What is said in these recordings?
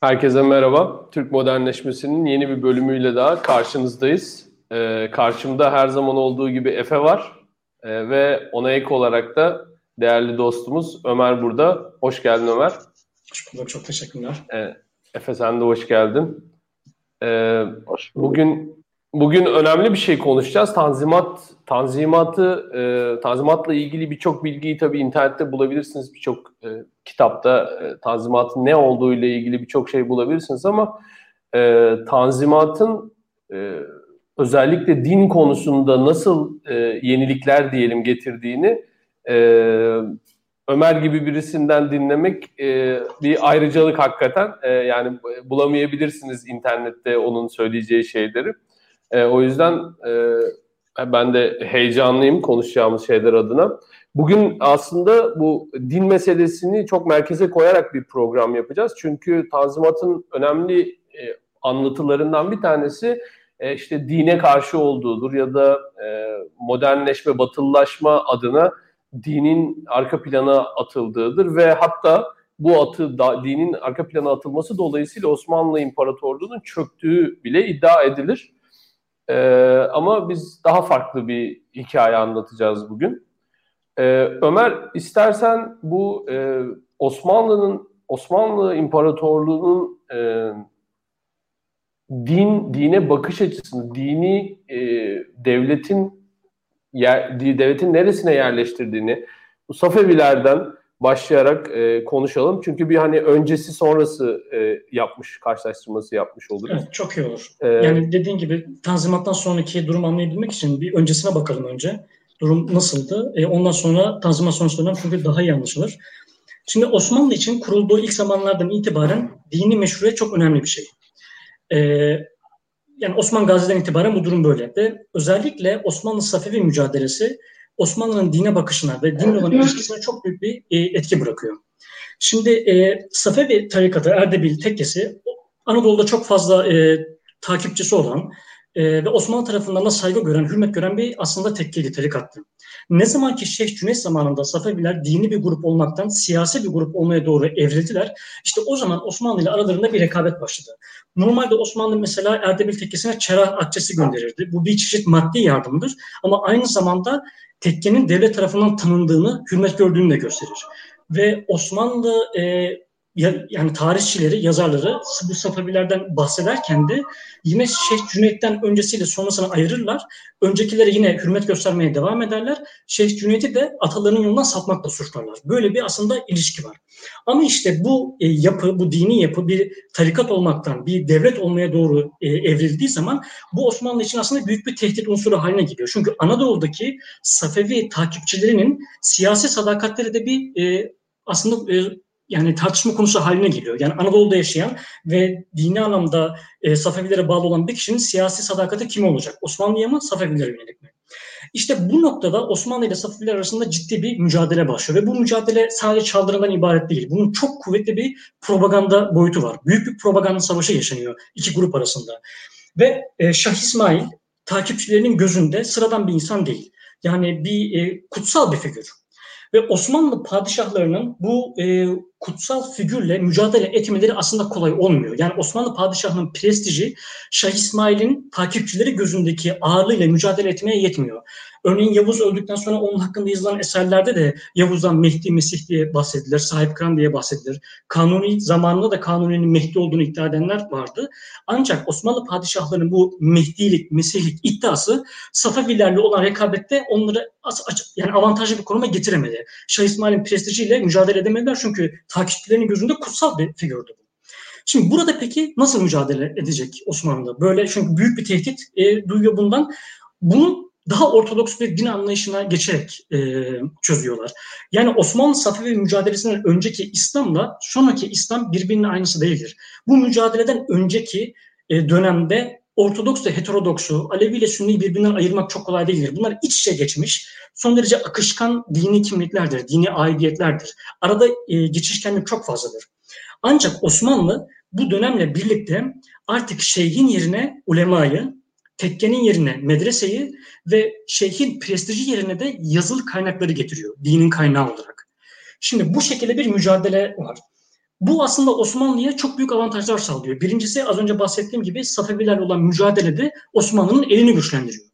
Herkese merhaba. Türk modernleşmesinin yeni bir bölümüyle daha karşınızdayız. Ee, karşımda her zaman olduğu gibi Efe var. Ee, ve ona ek olarak da değerli dostumuz Ömer burada. Hoş geldin Ömer. Hoş bulduk. Çok teşekkürler. Ee, Efe sen de hoş geldin. Ee, hoş bugün bugün önemli bir şey konuşacağız. Tanzimat tanzimatı e, tanzimatla ilgili birçok bilgiyi tabii internette bulabilirsiniz. Birçok e, kitapta e, tanzimatın ne olduğu ile ilgili birçok şey bulabilirsiniz ama e, tanzimatın e, özellikle din konusunda nasıl e, yenilikler diyelim getirdiğini e, Ömer gibi birisinden dinlemek e, bir ayrıcalık hakikaten. E, yani bulamayabilirsiniz internette onun söyleyeceği şeyleri. E, o yüzden e, ben de heyecanlıyım konuşacağımız şeyler adına. Bugün aslında bu din meselesini çok merkeze koyarak bir program yapacağız. Çünkü Tanzimat'ın önemli e, anlatılarından bir tanesi e, işte dine karşı olduğudur ya da e, modernleşme, batılılaşma adına dinin arka plana atıldığıdır ve hatta bu atı da, dinin arka plana atılması dolayısıyla Osmanlı İmparatorluğu'nun çöktüğü bile iddia edilir. E, ama biz daha farklı bir hikaye anlatacağız bugün. E, Ömer istersen bu e, Osmanlı'nın Osmanlı İmparatorluğu'nun e, din dine bakış açısını, dini e, devletin yer, devletin neresine yerleştirdiğini bu Safevilerden başlayarak e, konuşalım. Çünkü bir hani öncesi sonrası e, yapmış, karşılaştırması yapmış oluruz. Evet, çok iyi olur. Ee, yani dediğin gibi Tanzimat'tan sonraki durum anlayabilmek için bir öncesine bakalım önce. Durum nasıldı? E, ondan sonra Tanzimat sonrası dönem çünkü daha iyi anlaşılır. Şimdi Osmanlı için kurulduğu ilk zamanlardan itibaren dini meşruiyet çok önemli bir şey. E, yani Osman Gazi'den itibaren bu durum böyle. Ve özellikle Osmanlı Safevi mücadelesi Osmanlı'nın dine bakışına ve dinle olan ilişkisine çok büyük bir e, etki bırakıyor. Şimdi e, Safevi tarikatı, Erdebil tekkesi Anadolu'da çok fazla e, takipçisi olan e, ve Osmanlı tarafından da saygı gören, hürmet gören bir aslında tekkeli, tarikattı. Ne zaman ki Şeyh Cüneyt zamanında Safeviler dini bir grup olmaktan siyasi bir grup olmaya doğru evrildiler. İşte o zaman Osmanlı ile aralarında bir rekabet başladı. Normalde Osmanlı mesela Erdebil tekkesine çerah akçesi gönderirdi. Bu bir çeşit maddi yardımdır. Ama aynı zamanda tekkenin devlet tarafından tanındığını, hürmet gördüğünü de gösterir. Ve Osmanlı e, yani tarihçileri, yazarları bu Safavilerden bahsederken de yine Şeyh Cüneyt'ten öncesiyle sonrasını ayırırlar. Öncekileri yine hürmet göstermeye devam ederler. Şeyh Cüneyt'i de atalarının yolundan sapmakla suçlarlar. Böyle bir aslında ilişki var. Ama işte bu e, yapı, bu dini yapı bir tarikat olmaktan bir devlet olmaya doğru e, evrildiği zaman bu Osmanlı için aslında büyük bir tehdit unsuru haline geliyor. Çünkü Anadolu'daki Safevi takipçilerinin siyasi sadakatleri de bir e, aslında yani tartışma konusu haline geliyor. Yani Anadolu'da yaşayan ve dini anlamda e, Safevilere bağlı olan bir kişinin siyasi sadakati kim olacak? Osmanlı'ya mı, Safevilere yönelik mi? İşte bu noktada Osmanlı ile Safeviler arasında ciddi bir mücadele başlıyor. Ve bu mücadele sadece çaldırıdan ibaret değil. Bunun çok kuvvetli bir propaganda boyutu var. Büyük bir propaganda savaşı yaşanıyor iki grup arasında. Ve e, Şah İsmail takipçilerinin gözünde sıradan bir insan değil. Yani bir e, kutsal bir figür. Ve Osmanlı padişahlarının bu e, kutsal figürle mücadele etmeleri aslında kolay olmuyor. Yani Osmanlı padişahının prestiji Şah İsmail'in takipçileri gözündeki ağırlığıyla mücadele etmeye yetmiyor. Örneğin Yavuz öldükten sonra onun hakkında yazılan eserlerde de Yavuz'dan Mehdi Mesih diye bahsedilir, sahip kıran diye bahsedilir. Kanuni zamanında da Kanuni'nin Mehdi olduğunu iddia edenler vardı. Ancak Osmanlı padişahlarının bu Mehdilik, Mesihlik iddiası Safavilerle olan rekabette onları yani avantajlı bir konuma getiremedi. Şah İsmail'in prestijiyle mücadele edemediler çünkü takipçilerinin gözünde kutsal bir figürdü. Şimdi burada peki nasıl mücadele edecek Osmanlı? Böyle çünkü büyük bir tehdit e, duyuyor bundan. Bunu daha ortodoks bir din anlayışına geçerek e, çözüyorlar. Yani Osmanlı Safevi mücadelesinden önceki İslam'la sonraki İslam birbirinin aynısı değildir. Bu mücadeleden önceki e, dönemde Ortodoks ve heterodoksu, Alevi ile Sünni'yi birbirinden ayırmak çok kolay değildir. Bunlar iç içe geçmiş, son derece akışkan dini kimliklerdir, dini aidiyetlerdir. Arada e, geçişkenlik çok fazladır. Ancak Osmanlı bu dönemle birlikte artık şeyhin yerine ulemayı, tekkenin yerine medreseyi ve şeyhin prestiji yerine de yazılı kaynakları getiriyor dinin kaynağı olarak. Şimdi bu şekilde bir mücadele var. Bu aslında Osmanlı'ya çok büyük avantajlar sağlıyor. Birincisi az önce bahsettiğim gibi Safevilerle olan mücadelede Osmanlı'nın elini güçlendiriyor.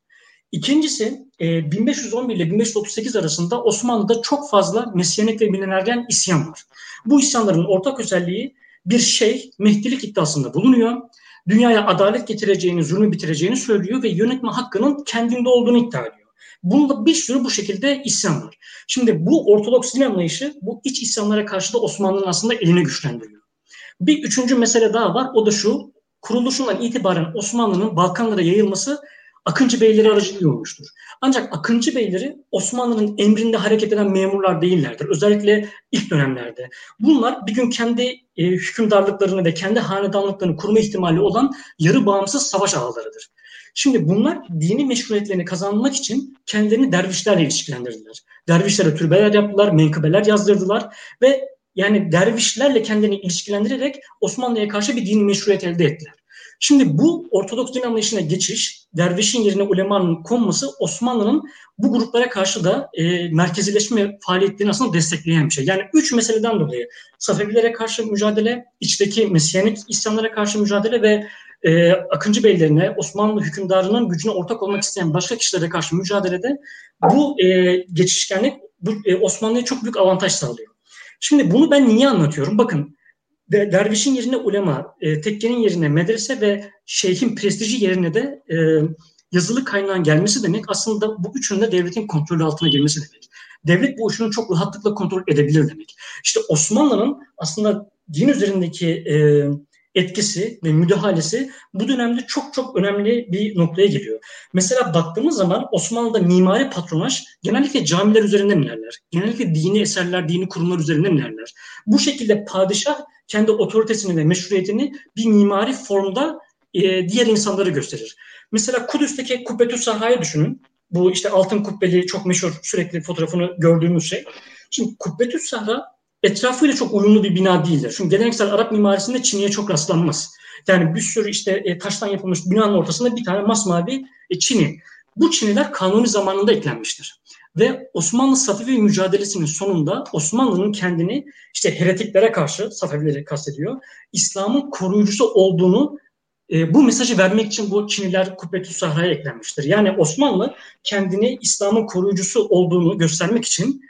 İkincisi 1511 ile 1538 arasında Osmanlı'da çok fazla Mesyanik ve mileneryen isyan var. Bu isyanların ortak özelliği bir şey Mehdilik iddiasında bulunuyor. Dünyaya adalet getireceğini, zulmü bitireceğini söylüyor ve yönetme hakkının kendinde olduğunu iddia ediyor. Bunda bir sürü bu şekilde isyan var. Şimdi bu Ortodoks din anlayışı bu iç isyanlara karşı da Osmanlı'nın aslında elini güçlendiriyor. Bir üçüncü mesele daha var. O da şu. Kuruluşundan itibaren Osmanlı'nın Balkanlara yayılması Akıncı beyleri aracılığıyla olmuştur. Ancak Akıncı beyleri Osmanlı'nın emrinde hareket eden memurlar değillerdir. Özellikle ilk dönemlerde. Bunlar bir gün kendi e, hükümdarlıklarını ve kendi hanedanlıklarını kurma ihtimali olan yarı bağımsız savaş ağlarıdır. Şimdi bunlar dini meşruiyetlerini kazanmak için kendilerini dervişlerle ilişkilendirdiler. Dervişlere türbeler yaptılar, menkıbeler yazdırdılar ve yani dervişlerle kendini ilişkilendirerek Osmanlı'ya karşı bir dini meşruiyet elde ettiler. Şimdi bu Ortodoks din anlayışına geçiş, dervişin yerine ulemanın konması Osmanlı'nın bu gruplara karşı da e, merkezileşme faaliyetlerini aslında destekleyen bir şey. Yani üç meseleden dolayı Safevilere karşı mücadele, içteki Mesyanik isyanlara karşı mücadele ve e, Akıncı beylerine, Osmanlı hükümdarının gücüne ortak olmak isteyen başka kişilere karşı mücadelede bu e, geçişkenlik bu, e, Osmanlı'ya çok büyük avantaj sağlıyor. Şimdi bunu ben niye anlatıyorum? Bakın de, dervişin yerine ulema, e, tekkenin yerine medrese ve şeyhin prestiji yerine de e, yazılı kaynağın gelmesi demek aslında bu üçünün de devletin kontrolü altına girmesi demek. Devlet bu üçünü çok rahatlıkla kontrol edebilir demek. İşte Osmanlı'nın aslında din üzerindeki e, etkisi ve müdahalesi bu dönemde çok çok önemli bir noktaya geliyor. Mesela baktığımız zaman Osmanlı'da mimari patronaj genellikle camiler üzerinden ilerler. Genellikle dini eserler, dini kurumlar üzerinden ilerler. Bu şekilde padişah kendi otoritesini ve meşruiyetini bir mimari formda e, diğer insanları gösterir. Mesela Kudüs'teki Kubbetü Sahra'yı düşünün. Bu işte altın kubbeli çok meşhur sürekli fotoğrafını gördüğümüz şey. Şimdi Kubbetü Sahra etrafıyla çok uyumlu bir bina değildir. Çünkü geleneksel Arap mimarisinde çiniye çok rastlanmaz. Yani bir sürü işte e, taştan yapılmış binanın ortasında bir tane masmavi e, çini. Bu çiniler kanuni zamanında eklenmiştir. Ve Osmanlı Safevi mücadelesinin sonunda Osmanlı'nın kendini işte heretiklere karşı, Safevileri kastediyor, İslam'ın koruyucusu olduğunu e, bu mesajı vermek için bu Çiniler Kubbetü Sahra'ya eklenmiştir. Yani Osmanlı kendini İslam'ın koruyucusu olduğunu göstermek için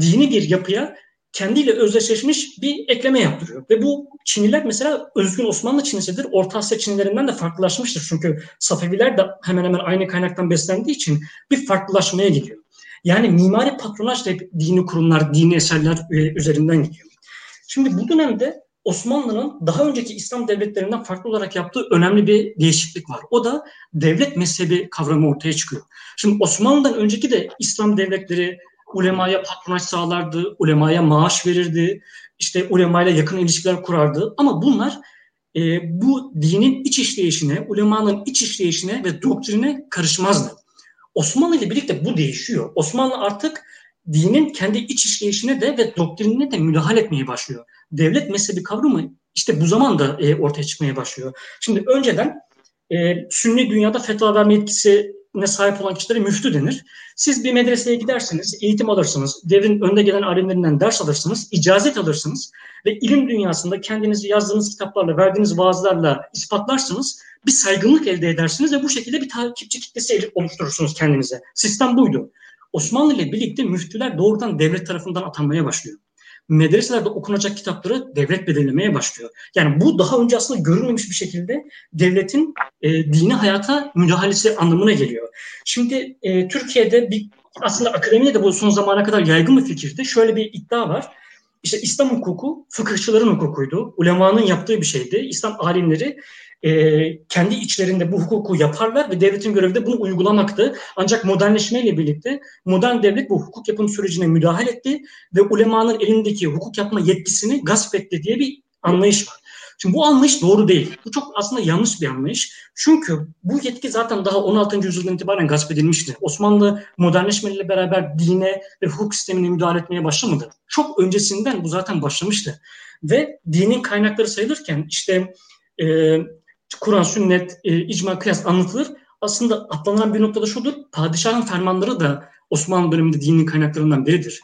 dini bir yapıya kendiyle özdeşleşmiş bir ekleme yaptırıyor. Ve bu Çiniler mesela özgün Osmanlı Çinisidir. Orta Asya Çinilerinden de farklılaşmıştır. Çünkü Safeviler de hemen hemen aynı kaynaktan beslendiği için bir farklılaşmaya gidiyor. Yani mimari patronaj da hep dini kurumlar, dini eserler e, üzerinden gidiyor. Şimdi bu dönemde Osmanlı'nın daha önceki İslam devletlerinden farklı olarak yaptığı önemli bir değişiklik var. O da devlet mezhebi kavramı ortaya çıkıyor. Şimdi Osmanlı'dan önceki de İslam devletleri ulemaya patronaj sağlardı, ulemaya maaş verirdi, işte ulemayla yakın ilişkiler kurardı. Ama bunlar e, bu dinin iç işleyişine, ulemanın iç işleyişine ve doktrine karışmazdı. Osmanlı ile birlikte bu değişiyor. Osmanlı artık dinin kendi iç işleyişine de ve doktrinine de müdahale etmeye başlıyor. Devlet mezhebi kavramı işte bu zaman da e, ortaya çıkmaya başlıyor. Şimdi önceden e, Sünni dünyada fetva verme yetkisi ne sahip olan kişilere müftü denir. Siz bir medreseye gidersiniz, eğitim alırsınız, devrin önde gelen alimlerinden ders alırsınız, icazet alırsınız ve ilim dünyasında kendinizi yazdığınız kitaplarla, verdiğiniz vaazlarla ispatlarsınız, bir saygınlık elde edersiniz ve bu şekilde bir takipçi kitlesi oluşturursunuz kendinize. Sistem buydu. Osmanlı ile birlikte müftüler doğrudan devlet tarafından atanmaya başlıyor medreselerde okunacak kitapları devlet belirlemeye başlıyor. Yani bu daha önce aslında görülmemiş bir şekilde devletin e, dini hayata müdahalesi anlamına geliyor. Şimdi e, Türkiye'de bir aslında akademide de bu son zamana kadar yaygın bir fikirdi. Şöyle bir iddia var. İşte İslam hukuku fıkıhçıların hukukuydu. Ulemanın yaptığı bir şeydi. İslam alimleri e, kendi içlerinde bu hukuku yaparlar ve devletin görevi de bunu uygulamaktı. Ancak modernleşmeyle birlikte modern devlet bu hukuk yapım sürecine müdahale etti ve ulemanın elindeki hukuk yapma yetkisini gasp etti diye bir anlayış var. Şimdi bu anlayış doğru değil. Bu çok aslında yanlış bir anlayış. Çünkü bu yetki zaten daha 16. yüzyıldan itibaren gasp edilmişti. Osmanlı modernleşmeyle beraber dine ve hukuk sistemine müdahale etmeye başlamadı. Çok öncesinden bu zaten başlamıştı. Ve dinin kaynakları sayılırken işte e, Kur'an, sünnet, e, icma, kıyas anlatılır. Aslında atlanan bir noktada şudur. Padişahın fermanları da Osmanlı döneminde dinin kaynaklarından biridir.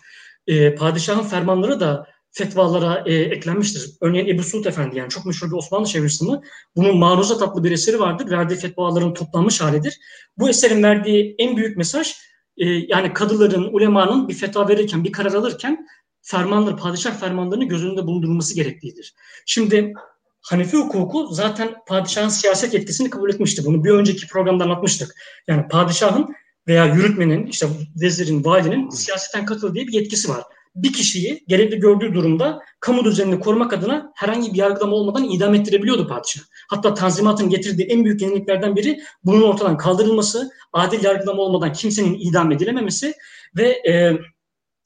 E, padişahın fermanları da fetvalara e, eklenmiştir. Örneğin Ebu Suud Efendi yani çok meşhur bir Osmanlı Şeyhülislam'ı bunun Maruzat adlı bir eseri vardır. Verdiği fetvaların toplanmış halidir. Bu eserin verdiği en büyük mesaj e, yani kadıların, ulemanın bir fetva verirken, bir karar alırken fermanları, padişah fermanlarını göz önünde bulundurulması gerektiğidir. Şimdi Hanefi hukuku zaten padişahın siyaset yetkisini kabul etmişti. Bunu bir önceki programda anlatmıştık. Yani padişahın veya yürütmenin, işte vezirin, valinin siyaseten katıldığı bir yetkisi var. Bir kişiyi gerekli gördüğü durumda kamu düzenini korumak adına herhangi bir yargılama olmadan idam ettirebiliyordu padişah. Hatta Tanzimat'ın getirdiği en büyük yeniliklerden biri bunun ortadan kaldırılması, adil yargılama olmadan kimsenin idam edilememesi ve e,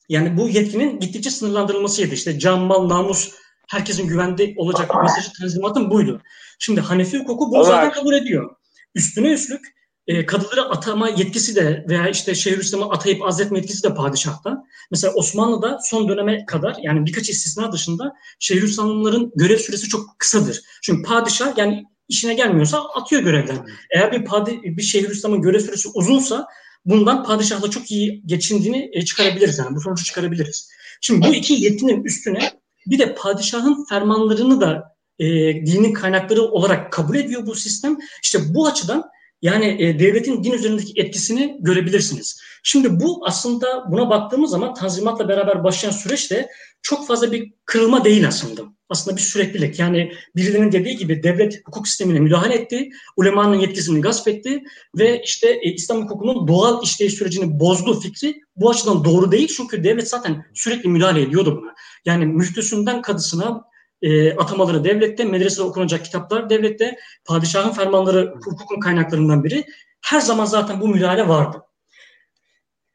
yani bu yetkinin gittikçe sınırlandırılmasıydı. İşte can, mal, namus herkesin güvende olacak mesajı Tanzimat'ın buydu. Şimdi Hanefi hukuku bunu evet. zaten kabul ediyor. Üstüne üstlük e, kadıları atama yetkisi de veya işte Şeyhülislam'ı atayıp azletme yetkisi de padişahta. Mesela Osmanlı'da son döneme kadar yani birkaç istisna dışında Şeyhülislamların görev süresi çok kısadır. Çünkü padişah yani işine gelmiyorsa atıyor görevden. Eğer bir, padi, bir Şeyhülislam'ın görev süresi uzunsa bundan padişahla çok iyi geçindiğini e, çıkarabiliriz yani bu sonucu çıkarabiliriz. Şimdi bu iki yetkinin üstüne bir de padişahın fermanlarını da e, dinin kaynakları olarak kabul ediyor bu sistem. İşte bu açıdan yani e, devletin din üzerindeki etkisini görebilirsiniz. Şimdi bu aslında buna baktığımız zaman Tanzimat'la beraber başlayan süreç de çok fazla bir kırılma değil aslında. Aslında bir süreklilik. Yani birilerinin dediği gibi devlet hukuk sistemine müdahale etti, ulemanın yetkisini gasp etti ve işte e, İslam hukukunun doğal işleyiş sürecini bozdu fikri bu açıdan doğru değil. Çünkü devlet zaten sürekli müdahale ediyordu buna. Yani müftüsünden kadısına, e, atamaları devlette, medresede okunacak kitaplar devlette, padişahın fermanları hukukun kaynaklarından biri. Her zaman zaten bu müdahale vardı.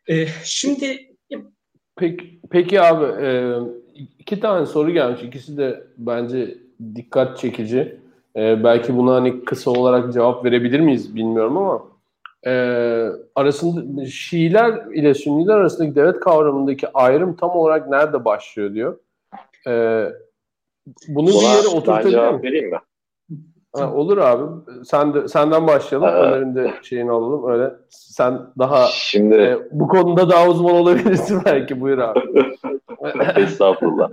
E, şimdi Peki, peki abi e, iki tane soru gelmiş. İkisi de bence dikkat çekici. E, belki buna hani kısa olarak cevap verebilir miyiz bilmiyorum ama e, arasında Şiiler ile Sünniler arasındaki devlet kavramındaki ayrım tam olarak nerede başlıyor diyor. E, bunu Buna bir yere oturtabilir mi? vereyim mi? Ha, olur abi. Sen de senden başlayalım. Ee, Ömer'in de şeyini alalım. Öyle. Sen daha şimdi e, bu konuda daha uzman olabilirsin belki. Buyur abi. Estağfurullah.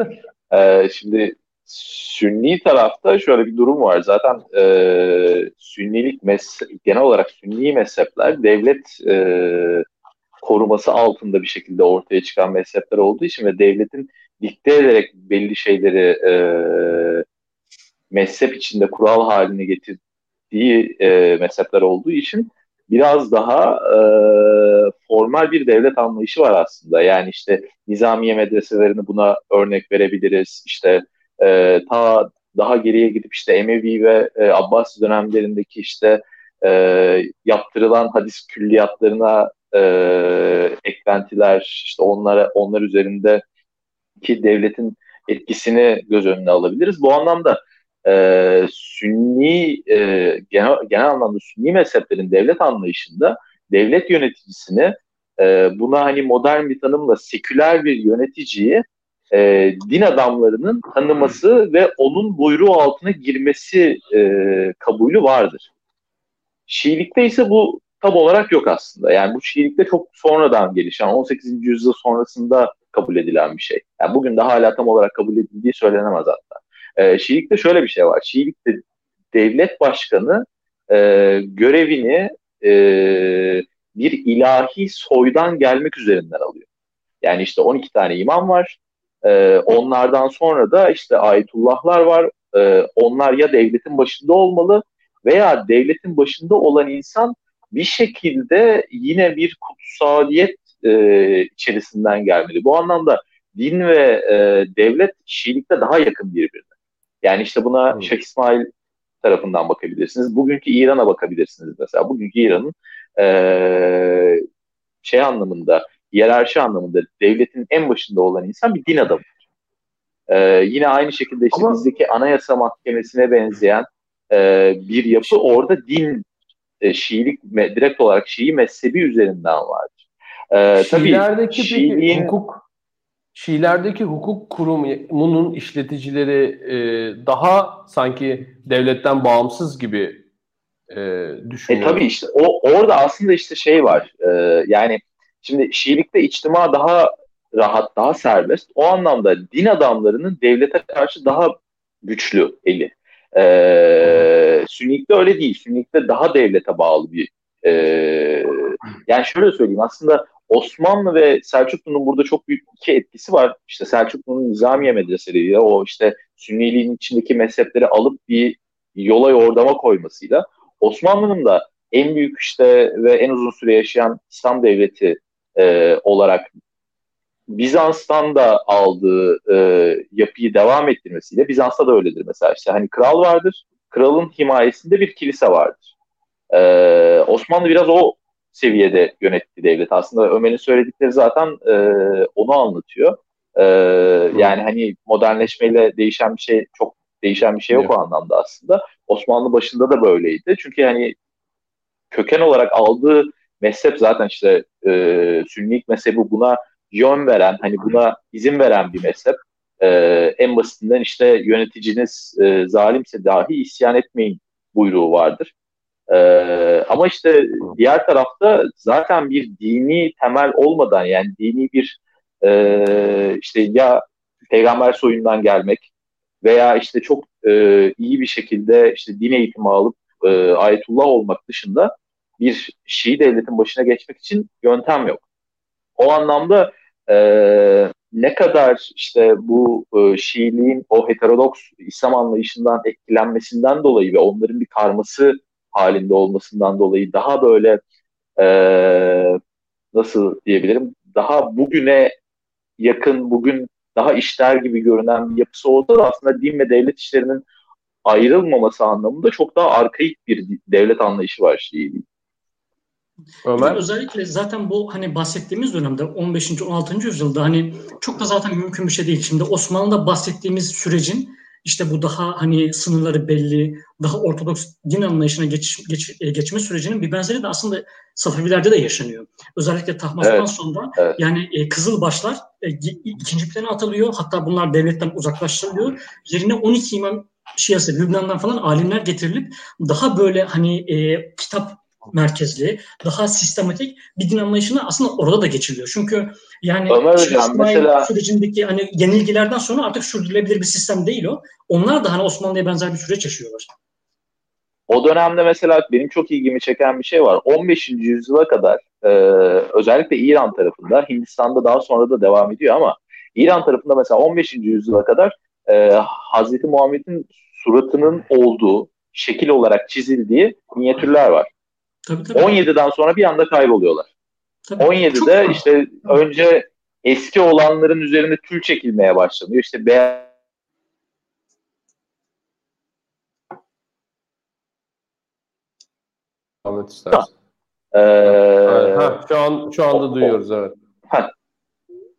Ee, şimdi Sünni tarafta şöyle bir durum var. Zaten e, Sünnilik mezhep, genel olarak Sünni mezhepler devlet e, koruması altında bir şekilde ortaya çıkan mezhepler olduğu için ve devletin dikte ederek belli şeyleri e, mezhep içinde kural haline getirdiği e, mezhepler olduğu için biraz daha e, formal bir devlet anlayışı var aslında. Yani işte nizamiye medreselerini buna örnek verebiliriz. İşte e, ta daha geriye gidip işte Emevi ve e, Abbasi dönemlerindeki işte e, yaptırılan hadis külliyatlarına e, eklentiler, işte onlara onlar üzerinde ki devletin etkisini göz önüne alabiliriz. Bu anlamda e, Sünni e, genel, genel anlamda Sünni mezheplerin devlet anlayışında devlet yöneticisini e, buna hani modern bir tanımla seküler bir yöneticiyi e, din adamlarının tanıması ve onun buyruğu altına girmesi e, kabulü vardır. Şiilikte ise bu tam olarak yok aslında. Yani bu Şiilikte çok sonradan gelişen, 18. yüzyıl sonrasında kabul edilen bir şey. Yani bugün de hala tam olarak kabul edildiği söylenemez hatta. E, Şiilikte şöyle bir şey var. Şiilikte devlet başkanı e, görevini e, bir ilahi soydan gelmek üzerinden alıyor. Yani işte 12 tane imam var. E, onlardan sonra da işte ayetullahlar var. E, onlar ya devletin başında olmalı veya devletin başında olan insan bir şekilde yine bir kutsaliyet e, içerisinden gelmeli. Bu anlamda din ve e, devlet Şiilikte daha yakın birbirine. Yani işte buna hmm. Şeyh İsmail tarafından bakabilirsiniz. Bugünkü İran'a bakabilirsiniz mesela. Bugünkü İran'ın e, şey anlamında, hiyerarşi anlamında devletin en başında olan insan bir din adamıdır. E, yine aynı şekilde işte Ama... bizdeki anayasa mahkemesine benzeyen e, bir yapı orada din e, Şiilik direkt olarak Şii mezhebi üzerinden vardır. E, tabii Şiiliğin, hukuk Şiilerdeki hukuk kurumunun işleticileri e, daha sanki devletten bağımsız gibi e, düşünüyor. E tabii işte o orada aslında işte şey var. E, yani şimdi Şiilikte içtima daha rahat, daha serbest. O anlamda din adamlarının devlete karşı daha güçlü eli. Ee, Sünnilikte öyle değil. Sünnilikte daha devlete bağlı bir e, yani şöyle söyleyeyim aslında Osmanlı ve Selçuklu'nun burada çok büyük iki etkisi var. İşte Selçuklu'nun Nizamiye medreseleriyle o işte Sünniliğin içindeki mezhepleri alıp bir yola yordama koymasıyla Osmanlı'nın da en büyük işte ve en uzun süre yaşayan İslam devleti e, olarak Bizans'tan da aldığı e, yapıyı devam ettirmesiyle Bizans'ta da öyledir mesela işte hani kral vardır kralın himayesinde bir kilise vardır. E, Osmanlı biraz o seviyede yönetti devlet. Aslında Ömer'in söyledikleri zaten e, onu anlatıyor. E, yani hani modernleşmeyle değişen bir şey çok değişen bir şey yok evet. o anlamda aslında. Osmanlı başında da böyleydi. Çünkü hani köken olarak aldığı mezhep zaten işte e, Sünnilik mezhebi buna yön veren, hani buna izin veren bir mezhep. E, en basitinden işte yöneticiniz e, zalimse dahi isyan etmeyin buyruğu vardır. E, ama işte diğer tarafta zaten bir dini temel olmadan yani dini bir e, işte ya peygamber soyundan gelmek veya işte çok e, iyi bir şekilde işte din eğitimi alıp e, ayetullah olmak dışında bir Şii devletin başına geçmek için yöntem yok. O anlamda e, ne kadar işte bu e, Şiiliğin o heterodoks İslam anlayışından etkilenmesinden dolayı ve onların bir karması halinde olmasından dolayı daha böyle e, nasıl diyebilirim daha bugüne yakın bugün daha işler gibi görünen bir yapısı olsa da aslında din ve devlet işlerinin ayrılmaması anlamında çok daha arkaik bir devlet anlayışı var Şiiliğin. Ömer? Özellikle zaten bu hani bahsettiğimiz dönemde 15. 16. yüzyılda hani çok da zaten mümkün bir şey değil. Şimdi Osmanlı'da bahsettiğimiz sürecin işte bu daha hani sınırları belli, daha ortodoks din anlayışına geç, geç, e, geçme sürecinin bir benzeri de aslında Safevilerde de yaşanıyor. Özellikle Tahmasp'tan evet, sonra evet. yani e, Kızılbaşlar e, ikinci plana atılıyor. Hatta bunlar devletten uzaklaştırılıyor. Yerine 12 imam Şiası, Lübnan'dan falan alimler getirilip daha böyle hani e, kitap merkezli, daha sistematik bir din anlayışına aslında orada da geçiliyor. Çünkü yani Ömer Hocam, mesela... sürecindeki hani yenilgilerden sonra artık sürdürülebilir bir sistem değil o. Onlar da hani Osmanlı'ya benzer bir süreç yaşıyorlar. O dönemde mesela benim çok ilgimi çeken bir şey var. 15. yüzyıla kadar e, özellikle İran tarafında, Hindistan'da daha sonra da devam ediyor ama İran tarafında mesela 15. yüzyıla kadar e, Hazreti Muhammed'in suratının olduğu, şekil olarak çizildiği minyatürler var. Tabii, tabii. 17'den sonra bir anda kayboluyorlar. Tabii. 17'de Çok işte önce eski olanların üzerinde tül çekilmeye başlanıyor. İşte beyaz Anlat istersen. Ee, ha, şu an şu anda o, duyuyoruz evet. Ha,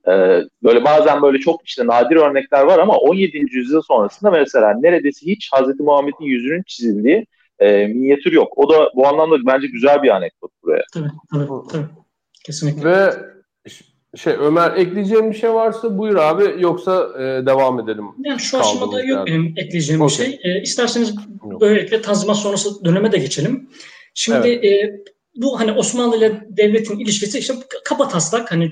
ee, böyle bazen böyle çok işte nadir örnekler var ama 17. yüzyıl sonrasında mesela neredeyse hiç Hazreti Muhammed'in yüzünün çizildiği e, minyatür yok. O da bu anlamda bence güzel bir anekdot buraya. Tabii, tabii, tabii. Kesinlikle. Ve şey Ömer ekleyeceğim bir şey varsa buyur abi yoksa e, devam edelim. Yani şu aşamada yok yani. benim ekleyeceğim okay. bir şey. E, isterseniz böylelikle Tanzimat sonrası döneme de geçelim. Şimdi evet. e, bu hani Osmanlı ile devletin ilişkisi işte kaba taslak hani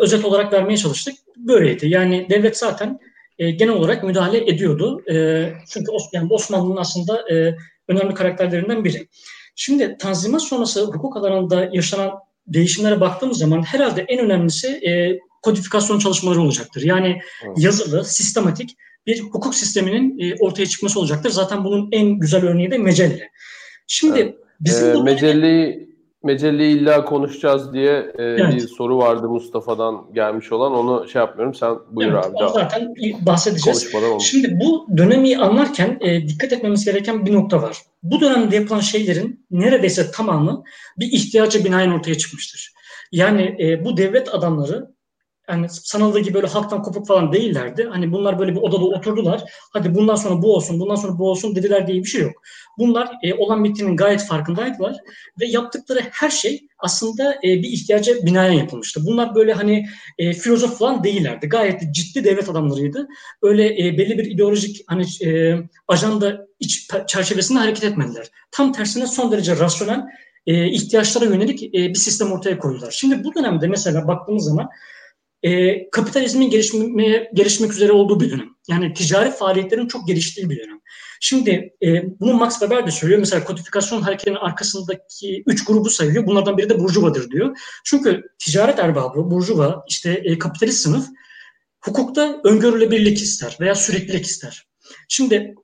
özet olarak vermeye çalıştık. Böyleydi. Yani devlet zaten e, genel olarak müdahale ediyordu. E, çünkü yani Osmanlı'nın aslında e, önemli karakterlerinden biri. Şimdi Tanzimat sonrası hukuk alanında yaşanan değişimlere baktığımız zaman herhalde en önemlisi e, kodifikasyon çalışmaları olacaktır. Yani evet. yazılı, sistematik bir hukuk sisteminin e, ortaya çıkması olacaktır. Zaten bunun en güzel örneği de Mecelle. Şimdi evet. bizim ee, Mecelle'yi Mecelle'yi illa konuşacağız diye e, evet. bir soru vardı Mustafa'dan gelmiş olan. Onu şey yapmıyorum. Sen buyur evet, abi. Zaten bahsedeceğiz. Şimdi bu dönemi anlarken e, dikkat etmemiz gereken bir nokta var. Bu dönemde yapılan şeylerin neredeyse tamamı bir ihtiyaca binaen ortaya çıkmıştır. Yani e, bu devlet adamları yani sanıldığı gibi böyle halktan kopuk falan değillerdi. Hani bunlar böyle bir odada oturdular. Hadi bundan sonra bu olsun, bundan sonra bu olsun dediler diye bir şey yok. Bunlar e, olan bittiğinin gayet farkındaydılar ve yaptıkları her şey aslında e, bir ihtiyaca binaen yapılmıştı. Bunlar böyle hani e, filozof falan değillerdi. Gayet ciddi devlet adamlarıydı. Öyle e, belli bir ideolojik hani e, ajanda iç çerçevesinde hareket etmediler. Tam tersine son derece rasyonel e, ihtiyaçlara yönelik e, bir sistem ortaya koydular. Şimdi bu dönemde mesela baktığımız zaman e, kapitalizmin gelişmeye, gelişmek üzere olduğu bir dönem. Yani ticari faaliyetlerin çok geliştiği bir dönem. Şimdi e, bunu Max Weber de söylüyor. Mesela kodifikasyon hareketinin arkasındaki üç grubu sayıyor. Bunlardan biri de burjuvadır diyor. Çünkü ticaret erbabı, burjuva, işte e, kapitalist sınıf hukukta öngörülebilirlik ister veya süreklilik ister. Şimdi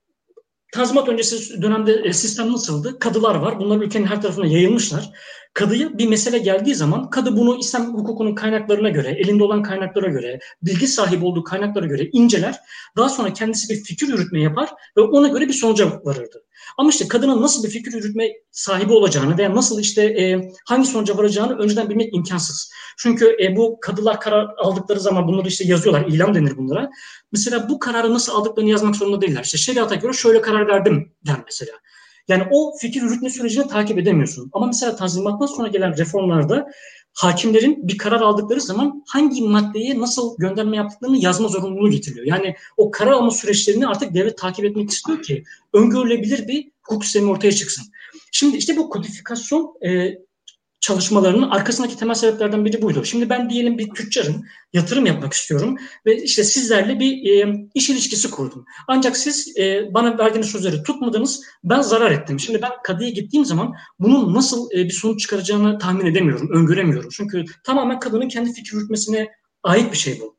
Tanzimat öncesi dönemde e, sistem nasıldı? Kadılar var. Bunlar ülkenin her tarafına yayılmışlar. Kadıya bir mesele geldiği zaman kadı bunu İslam hukukunun kaynaklarına göre, elinde olan kaynaklara göre, bilgi sahibi olduğu kaynaklara göre inceler. Daha sonra kendisi bir fikir yürütme yapar ve ona göre bir sonuca varırdı. Ama işte kadının nasıl bir fikir yürütme sahibi olacağını veya nasıl işte e, hangi sonuca varacağını önceden bilmek imkansız. Çünkü e, bu kadılar karar aldıkları zaman bunları işte yazıyorlar, ilam denir bunlara. Mesela bu kararı nasıl aldıklarını yazmak zorunda değiller. İşte şeriata göre şöyle karar verdim der mesela. Yani o fikir yürütme sürecini takip edemiyorsun. Ama mesela tanzimattan sonra gelen reformlarda hakimlerin bir karar aldıkları zaman hangi maddeye nasıl gönderme yaptıklarını yazma zorunluluğu getiriyor. Yani o karar alma süreçlerini artık devlet takip etmek istiyor ki öngörülebilir bir hukuk sistemi ortaya çıksın. Şimdi işte bu kodifikasyon e, çalışmalarının arkasındaki temel sebeplerden biri buydu. Şimdi ben diyelim bir tüccarım, yatırım yapmak istiyorum ve işte sizlerle bir e, iş ilişkisi kurdum. Ancak siz e, bana verdiğiniz sözleri tutmadınız, ben zarar ettim. Şimdi ben kadıya gittiğim zaman bunun nasıl e, bir sonuç çıkaracağını tahmin edemiyorum, öngöremiyorum. Çünkü tamamen kadının kendi fikir yürütmesine ait bir şey bu.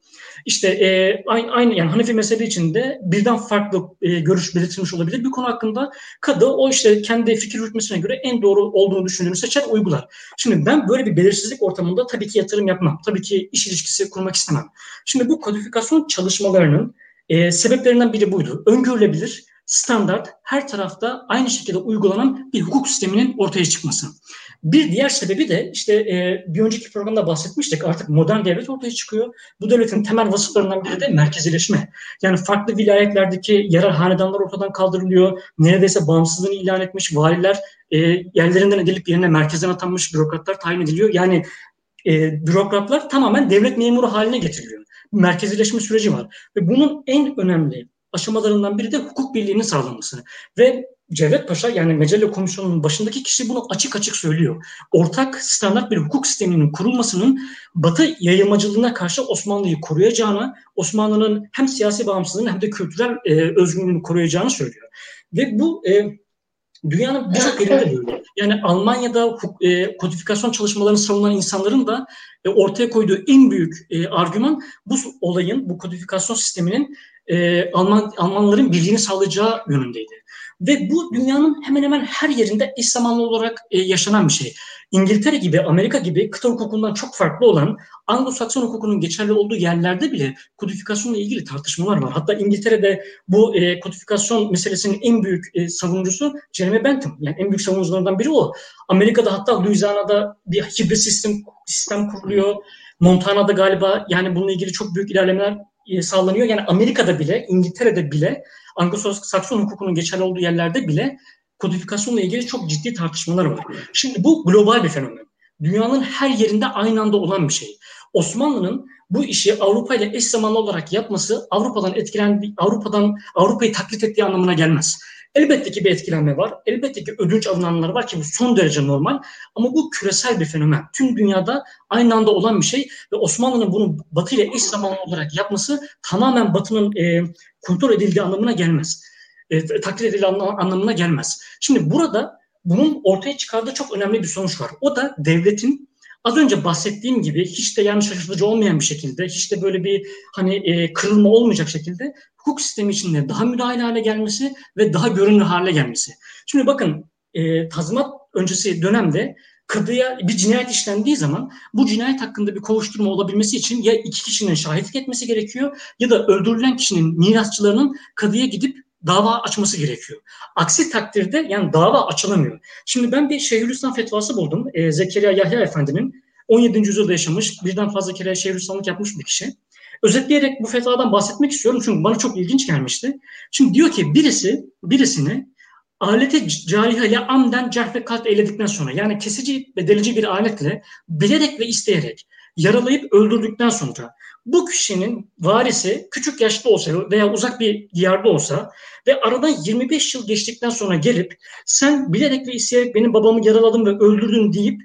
İşte e, aynı, aynı yani Hanefi mezhebi içinde birden farklı e, görüş belirtilmiş olabilir. Bir konu hakkında kadı o işte kendi fikir yürütmesine göre en doğru olduğunu düşündüğünü seçer, uygular. Şimdi ben böyle bir belirsizlik ortamında tabii ki yatırım yapmam. Tabii ki iş ilişkisi kurmak istemem. Şimdi bu kodifikasyon çalışmalarının e, sebeplerinden biri buydu. Öngörülebilir, standart, her tarafta aynı şekilde uygulanan bir hukuk sisteminin ortaya çıkması. Bir diğer sebebi de işte e, bir önceki programda bahsetmiştik artık modern devlet ortaya çıkıyor. Bu devletin temel vasıflarından biri de merkezileşme. Yani farklı vilayetlerdeki yerel hanedanlar ortadan kaldırılıyor. Neredeyse bağımsızlığını ilan etmiş valiler e, yerlerinden edilip yerine merkezden atanmış bürokratlar tayin ediliyor. Yani e, bürokratlar tamamen devlet memuru haline getiriliyor. Merkezileşme süreci var. Ve bunun en önemli aşamalarından biri de hukuk birliğinin sağlanması. Ve Cevdet Paşa yani Mecelle Komisyonu'nun başındaki kişi bunu açık açık söylüyor. Ortak standart bir hukuk sisteminin kurulmasının Batı yayılmacılığına karşı Osmanlı'yı koruyacağını, Osmanlı'nın hem siyasi bağımsızlığını hem de kültürel e, özgürlüğünü koruyacağını söylüyor. Ve bu e, dünyanın birçok yerinde böyle. Yani Almanya'da e, kodifikasyon çalışmalarını savunan insanların da e, ortaya koyduğu en büyük e, argüman bu olayın, bu kodifikasyon sisteminin e, Alman Almanların birliğini sağlayacağı yönündeydi. Ve bu dünyanın hemen hemen her yerinde eş zamanlı olarak e, yaşanan bir şey. İngiltere gibi, Amerika gibi kıta hukukundan çok farklı olan Anglo-Sakson hukukunun geçerli olduğu yerlerde bile kodifikasyonla ilgili tartışmalar var. Hatta İngiltere'de bu e, kodifikasyon meselesinin en büyük e, savunucusu Jeremy Bentham. Yani en büyük savunucularından biri o. Amerika'da hatta Louisiana'da bir hibrit sistem, sistem kuruluyor. Montana'da galiba yani bununla ilgili çok büyük ilerlemeler sağlanıyor. Yani Amerika'da bile, İngiltere'de bile, Anglo-Sakson hukukunun geçerli olduğu yerlerde bile kodifikasyonla ilgili çok ciddi tartışmalar var. Şimdi bu global bir fenomen. Dünyanın her yerinde aynı anda olan bir şey. Osmanlı'nın bu işi Avrupa ile eş zamanlı olarak yapması Avrupa'dan etkilendi, Avrupa'dan Avrupa'yı taklit ettiği anlamına gelmez. Elbette ki bir etkilenme var. Elbette ki ödünç alınanlar var ki bu son derece normal. Ama bu küresel bir fenomen. Tüm dünyada aynı anda olan bir şey ve Osmanlı'nın bunu Batı ile eş zamanlı olarak yapması tamamen Batı'nın e, kontrol edildiği anlamına gelmez. E, taklit edildiği anlamına gelmez. Şimdi burada bunun ortaya çıkardığı çok önemli bir sonuç var. O da devletin az önce bahsettiğim gibi hiç de yani şaşırtıcı olmayan bir şekilde, hiç de böyle bir hani e, kırılma olmayacak şekilde hukuk sistemi içinde daha müdahale hale gelmesi ve daha görünür hale gelmesi. Şimdi bakın e, tazminat öncesi dönemde kadıya bir cinayet işlendiği zaman bu cinayet hakkında bir kovuşturma olabilmesi için ya iki kişinin şahitlik etmesi gerekiyor ya da öldürülen kişinin mirasçılarının kadıya gidip dava açması gerekiyor. Aksi takdirde yani dava açılamıyor. Şimdi ben bir Şeyhülislam fetvası buldum. E, Zekeriya Yahya Efendi'nin 17. yüzyılda yaşamış, birden fazla kere Şeyhülislamlık yapmış bir kişi. Özetleyerek bu fetvadan bahsetmek istiyorum çünkü bana çok ilginç gelmişti. Şimdi diyor ki birisi birisini alete carihe ile amden cerh ve kat eyledikten sonra yani kesici ve delici bir aletle bilerek ve isteyerek yaralayıp öldürdükten sonra bu kişinin varisi küçük yaşta olsa veya uzak bir diyarda olsa ve aradan 25 yıl geçtikten sonra gelip sen bilerek ve isteyerek benim babamı yaraladın ve öldürdün deyip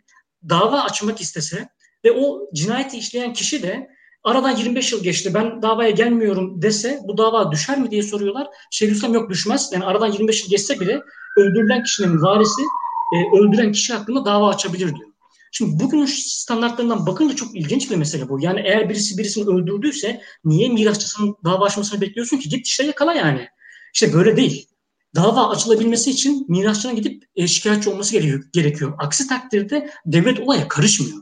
dava açmak istese ve o cinayeti işleyen kişi de aradan 25 yıl geçti ben davaya gelmiyorum dese bu dava düşer mi diye soruyorlar. Şeyhülislam yok düşmez. Yani aradan 25 yıl geçse bile öldürülen kişinin varisi e, öldüren kişi hakkında dava açabilir diyor. Şimdi bugünün standartlarından bakınca çok ilginç bir mesele bu. Yani eğer birisi birisini öldürdüyse niye mirasçısının dava açmasını bekliyorsun ki? Git işte yakala yani. İşte böyle değil. Dava açılabilmesi için mirasçının gidip e, şikayetçi olması gerekiyor. Aksi takdirde devlet olaya karışmıyor.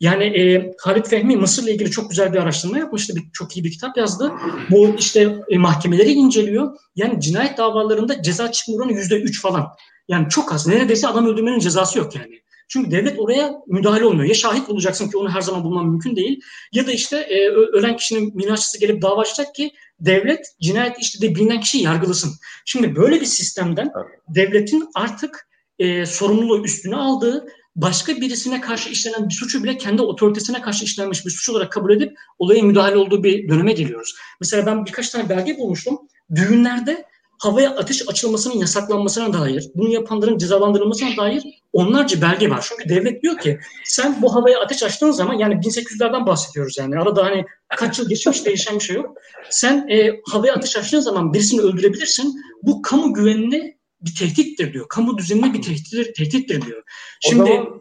Yani e, Halit Fehmi Mısır'la ilgili çok güzel bir araştırma yapmıştı. Bir, çok iyi bir kitap yazdı. Bu işte e, mahkemeleri inceliyor. Yani cinayet davalarında ceza çıkma oranı yüzde üç falan. Yani çok az. Neredeyse adam öldürmenin cezası yok yani. Çünkü devlet oraya müdahale olmuyor. Ya şahit bulacaksın ki onu her zaman bulman mümkün değil. Ya da işte e, ölen kişinin mirasçısı gelip dava açacak ki devlet cinayet işlediği bilinen kişiyi yargılasın. Şimdi böyle bir sistemden devletin artık e, sorumluluğu üstüne aldığı başka birisine karşı işlenen bir suçu bile kendi otoritesine karşı işlenmiş bir suç olarak kabul edip olaya müdahale olduğu bir döneme geliyoruz. Mesela ben birkaç tane belge bulmuştum. Düğünlerde havaya ateş açılmasının yasaklanmasına dair, bunu yapanların cezalandırılmasına dair onlarca belge var. Çünkü devlet diyor ki sen bu havaya ateş açtığın zaman yani 1800'lerden bahsediyoruz yani arada hani kaç yıl geçmiş değişen bir şey yok. Sen e, havaya ateş açtığın zaman birisini öldürebilirsin. Bu kamu güvenini bir tehdittir diyor. Kamu düzenine bir tehdittir, tehdittir diyor. Şimdi o zaman,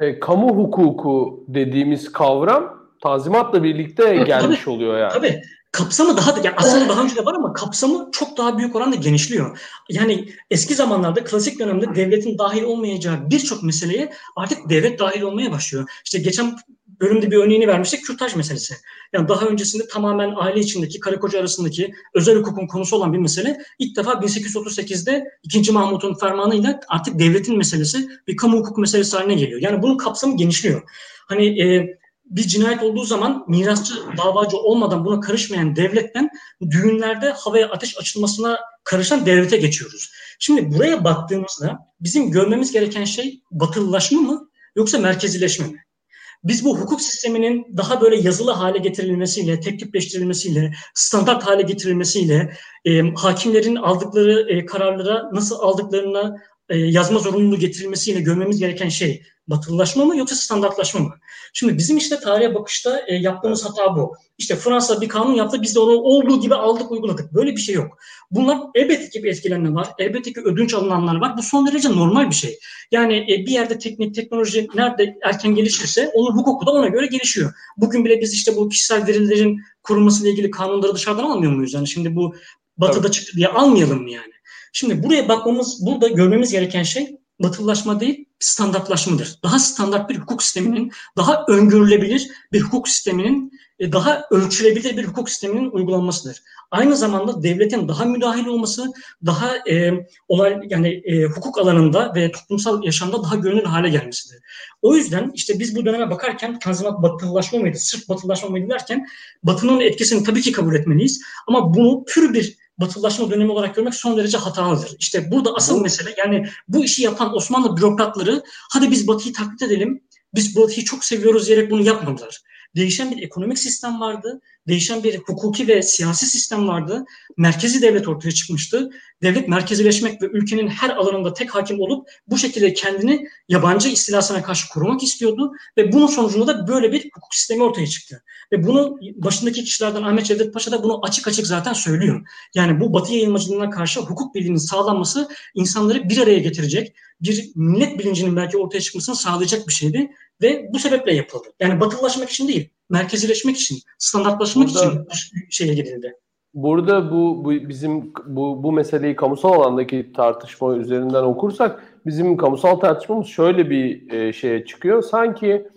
e, kamu hukuku dediğimiz kavram Tanzimat'la birlikte gelmiş tabii, oluyor yani. Tabii. Kapsamı daha da yani aslında daha önce de var ama kapsamı çok daha büyük oranda genişliyor. Yani eski zamanlarda klasik dönemde devletin dahil olmayacağı birçok meseleye artık devlet dahil olmaya başlıyor. İşte geçen bölümde bir örneğini vermiştik kürtaj meselesi. Yani daha öncesinde tamamen aile içindeki karı koca arasındaki özel hukukun konusu olan bir mesele ilk defa 1838'de 2. Mahmut'un fermanıyla artık devletin meselesi bir kamu hukuk meselesi haline geliyor. Yani bunun kapsamı genişliyor. Hani e, bir cinayet olduğu zaman mirasçı davacı olmadan buna karışmayan devletten düğünlerde havaya ateş açılmasına karışan devlete geçiyoruz. Şimdi buraya baktığımızda bizim görmemiz gereken şey batılılaşma mı yoksa merkezileşme mi? Biz bu hukuk sisteminin daha böyle yazılı hale getirilmesiyle, teknikleştirilmesiyle, standart hale getirilmesiyle, e, hakimlerin aldıkları e, kararlara nasıl aldıklarına e, yazma zorunluluğu getirilmesiyle görmemiz gereken şey batılılaşma mı yoksa standartlaşma mı? Şimdi bizim işte tarihe bakışta e, yaptığımız hata bu. İşte Fransa bir kanun yaptı biz de onu olduğu gibi aldık uyguladık. Böyle bir şey yok. Bunlar elbette ki bir etkilenme var. Elbette ki ödünç alınanlar var. Bu son derece normal bir şey. Yani e, bir yerde teknik, teknoloji nerede erken gelişirse onun hukuku da ona göre gelişiyor. Bugün bile biz işte bu kişisel verilerin korunmasıyla ilgili kanunları dışarıdan almıyor muyuz? Yani şimdi bu batıda evet. çıktı diye almayalım mı yani? Şimdi buraya bakmamız, burada görmemiz gereken şey batılılaşma değil, standartlaşmadır. Daha standart bir hukuk sisteminin, daha öngörülebilir bir hukuk sisteminin, e, daha ölçülebilir bir hukuk sisteminin uygulanmasıdır. Aynı zamanda devletin daha müdahil olması, daha e, olay yani e, hukuk alanında ve toplumsal yaşamda daha görünür hale gelmesidir. O yüzden işte biz bu döneme bakarken Tanzimat batılılaşma mıydı, sırf batılılaşma mıydı derken Batı'nın etkisini tabii ki kabul etmeliyiz. Ama bunu pür bir batılılaşma dönemi olarak görmek son derece hatalıdır. İşte burada asıl mesele yani bu işi yapan Osmanlı bürokratları hadi biz Batı'yı taklit edelim, biz Batı'yı çok seviyoruz diyerek bunu yapmadılar. Değişen bir ekonomik sistem vardı değişen bir hukuki ve siyasi sistem vardı. Merkezi devlet ortaya çıkmıştı. Devlet merkezileşmek ve ülkenin her alanında tek hakim olup bu şekilde kendini yabancı istilasına karşı korumak istiyordu ve bunun sonucunda da böyle bir hukuk sistemi ortaya çıktı. Ve bunu başındaki kişilerden Ahmet Cevdet Paşa da bunu açık açık zaten söylüyor. Yani bu Batı yayılmacılığına karşı hukuk birliğinin sağlanması insanları bir araya getirecek, bir millet bilincinin belki ortaya çıkmasını sağlayacak bir şeydi ve bu sebeple yapıldı. Yani batılılaşmak için değil, merkezileşmek için, standartlaşmak burada, için şeye gidildi. Burada bu, bu bizim bu, bu meseleyi kamusal alandaki tartışma üzerinden okursak bizim kamusal tartışmamız şöyle bir e, şeye çıkıyor. Sanki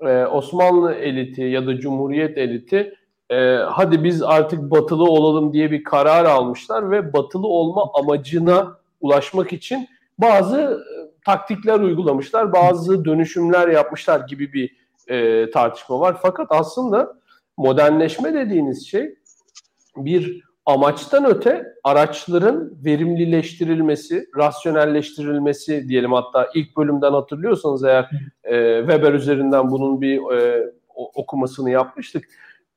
e, Osmanlı eliti ya da Cumhuriyet eliti e, hadi biz artık batılı olalım diye bir karar almışlar ve batılı olma amacına ulaşmak için bazı e, taktikler uygulamışlar, bazı dönüşümler yapmışlar gibi bir e, tartışma var. Fakat aslında modernleşme dediğiniz şey bir amaçtan öte araçların verimlileştirilmesi, rasyonelleştirilmesi diyelim hatta ilk bölümden hatırlıyorsanız eğer e, Weber üzerinden bunun bir e, okumasını yapmıştık.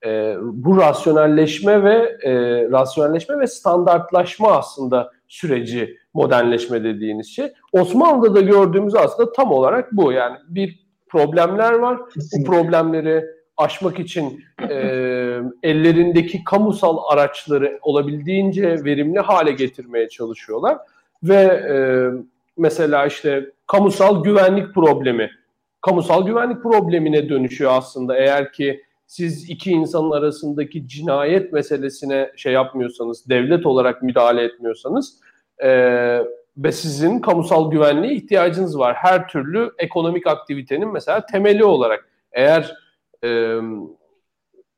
E, bu rasyonelleşme ve e, rasyonelleşme ve standartlaşma aslında süreci modernleşme dediğiniz şey. Osmanlı'da da gördüğümüz aslında tam olarak bu. Yani bir problemler var. Kesinlikle. Bu problemleri aşmak için e, ellerindeki kamusal araçları olabildiğince verimli hale getirmeye çalışıyorlar ve e, mesela işte kamusal güvenlik problemi kamusal güvenlik problemine dönüşüyor aslında eğer ki siz iki insanın arasındaki cinayet meselesine şey yapmıyorsanız, devlet olarak müdahale etmiyorsanız e, ve sizin kamusal güvenliğe ihtiyacınız var. Her türlü ekonomik aktivitenin mesela temeli olarak. Eğer e,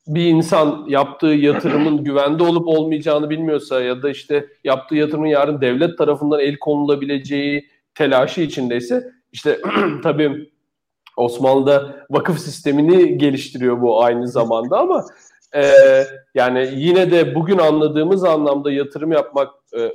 bir insan yaptığı yatırımın güvende olup olmayacağını bilmiyorsa ya da işte yaptığı yatırımın yarın devlet tarafından el konulabileceği telaşı içindeyse işte tabii Osmanlı'da vakıf sistemini geliştiriyor bu aynı zamanda ama e, yani yine de bugün anladığımız anlamda yatırım yapmak, e,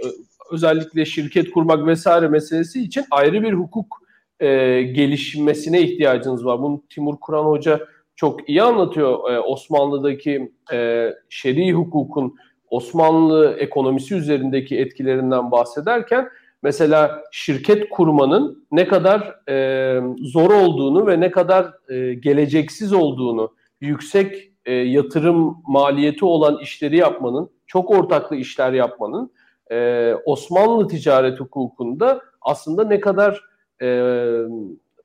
özellikle şirket kurmak vesaire meselesi için ayrı bir hukuk e, gelişmesine ihtiyacınız var. Bunu Timur Kur'an Hoca çok iyi anlatıyor. E, Osmanlı'daki e, şer'i hukukun Osmanlı ekonomisi üzerindeki etkilerinden bahsederken mesela şirket kurmanın ne kadar e, zor olduğunu ve ne kadar e, geleceksiz olduğunu, yüksek e, yatırım maliyeti olan işleri yapmanın, çok ortaklı işler yapmanın e, Osmanlı ticaret hukukunda aslında ne kadar e,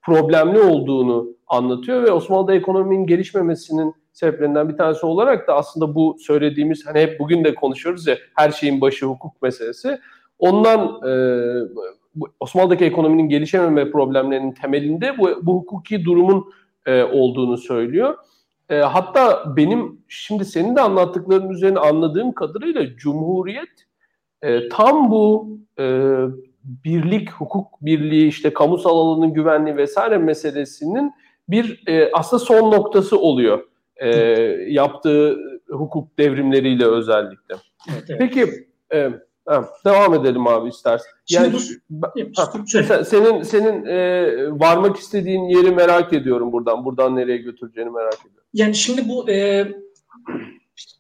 problemli olduğunu anlatıyor ve Osmanlı'da ekonominin gelişmemesinin sebeplerinden bir tanesi olarak da aslında bu söylediğimiz hani hep bugün de konuşuyoruz ya her şeyin başı hukuk meselesi. Ondan e, Osmanlı'daki ekonominin gelişememe problemlerinin temelinde bu, bu hukuki durumun e, olduğunu söylüyor. E, hatta benim şimdi senin de anlattıkların üzerine anladığım kadarıyla Cumhuriyet e, tam bu e, birlik, hukuk birliği, işte kamusal alanın güvenliği vesaire meselesinin bir e, aslında son noktası oluyor. E, yaptığı hukuk devrimleriyle özellikle. Evet, evet. Peki e, ha, devam edelim abi istersen. Yani, ha, sen, senin senin e, varmak istediğin yeri merak ediyorum buradan. Buradan nereye götüreceğini merak ediyorum. Yani şimdi bu e,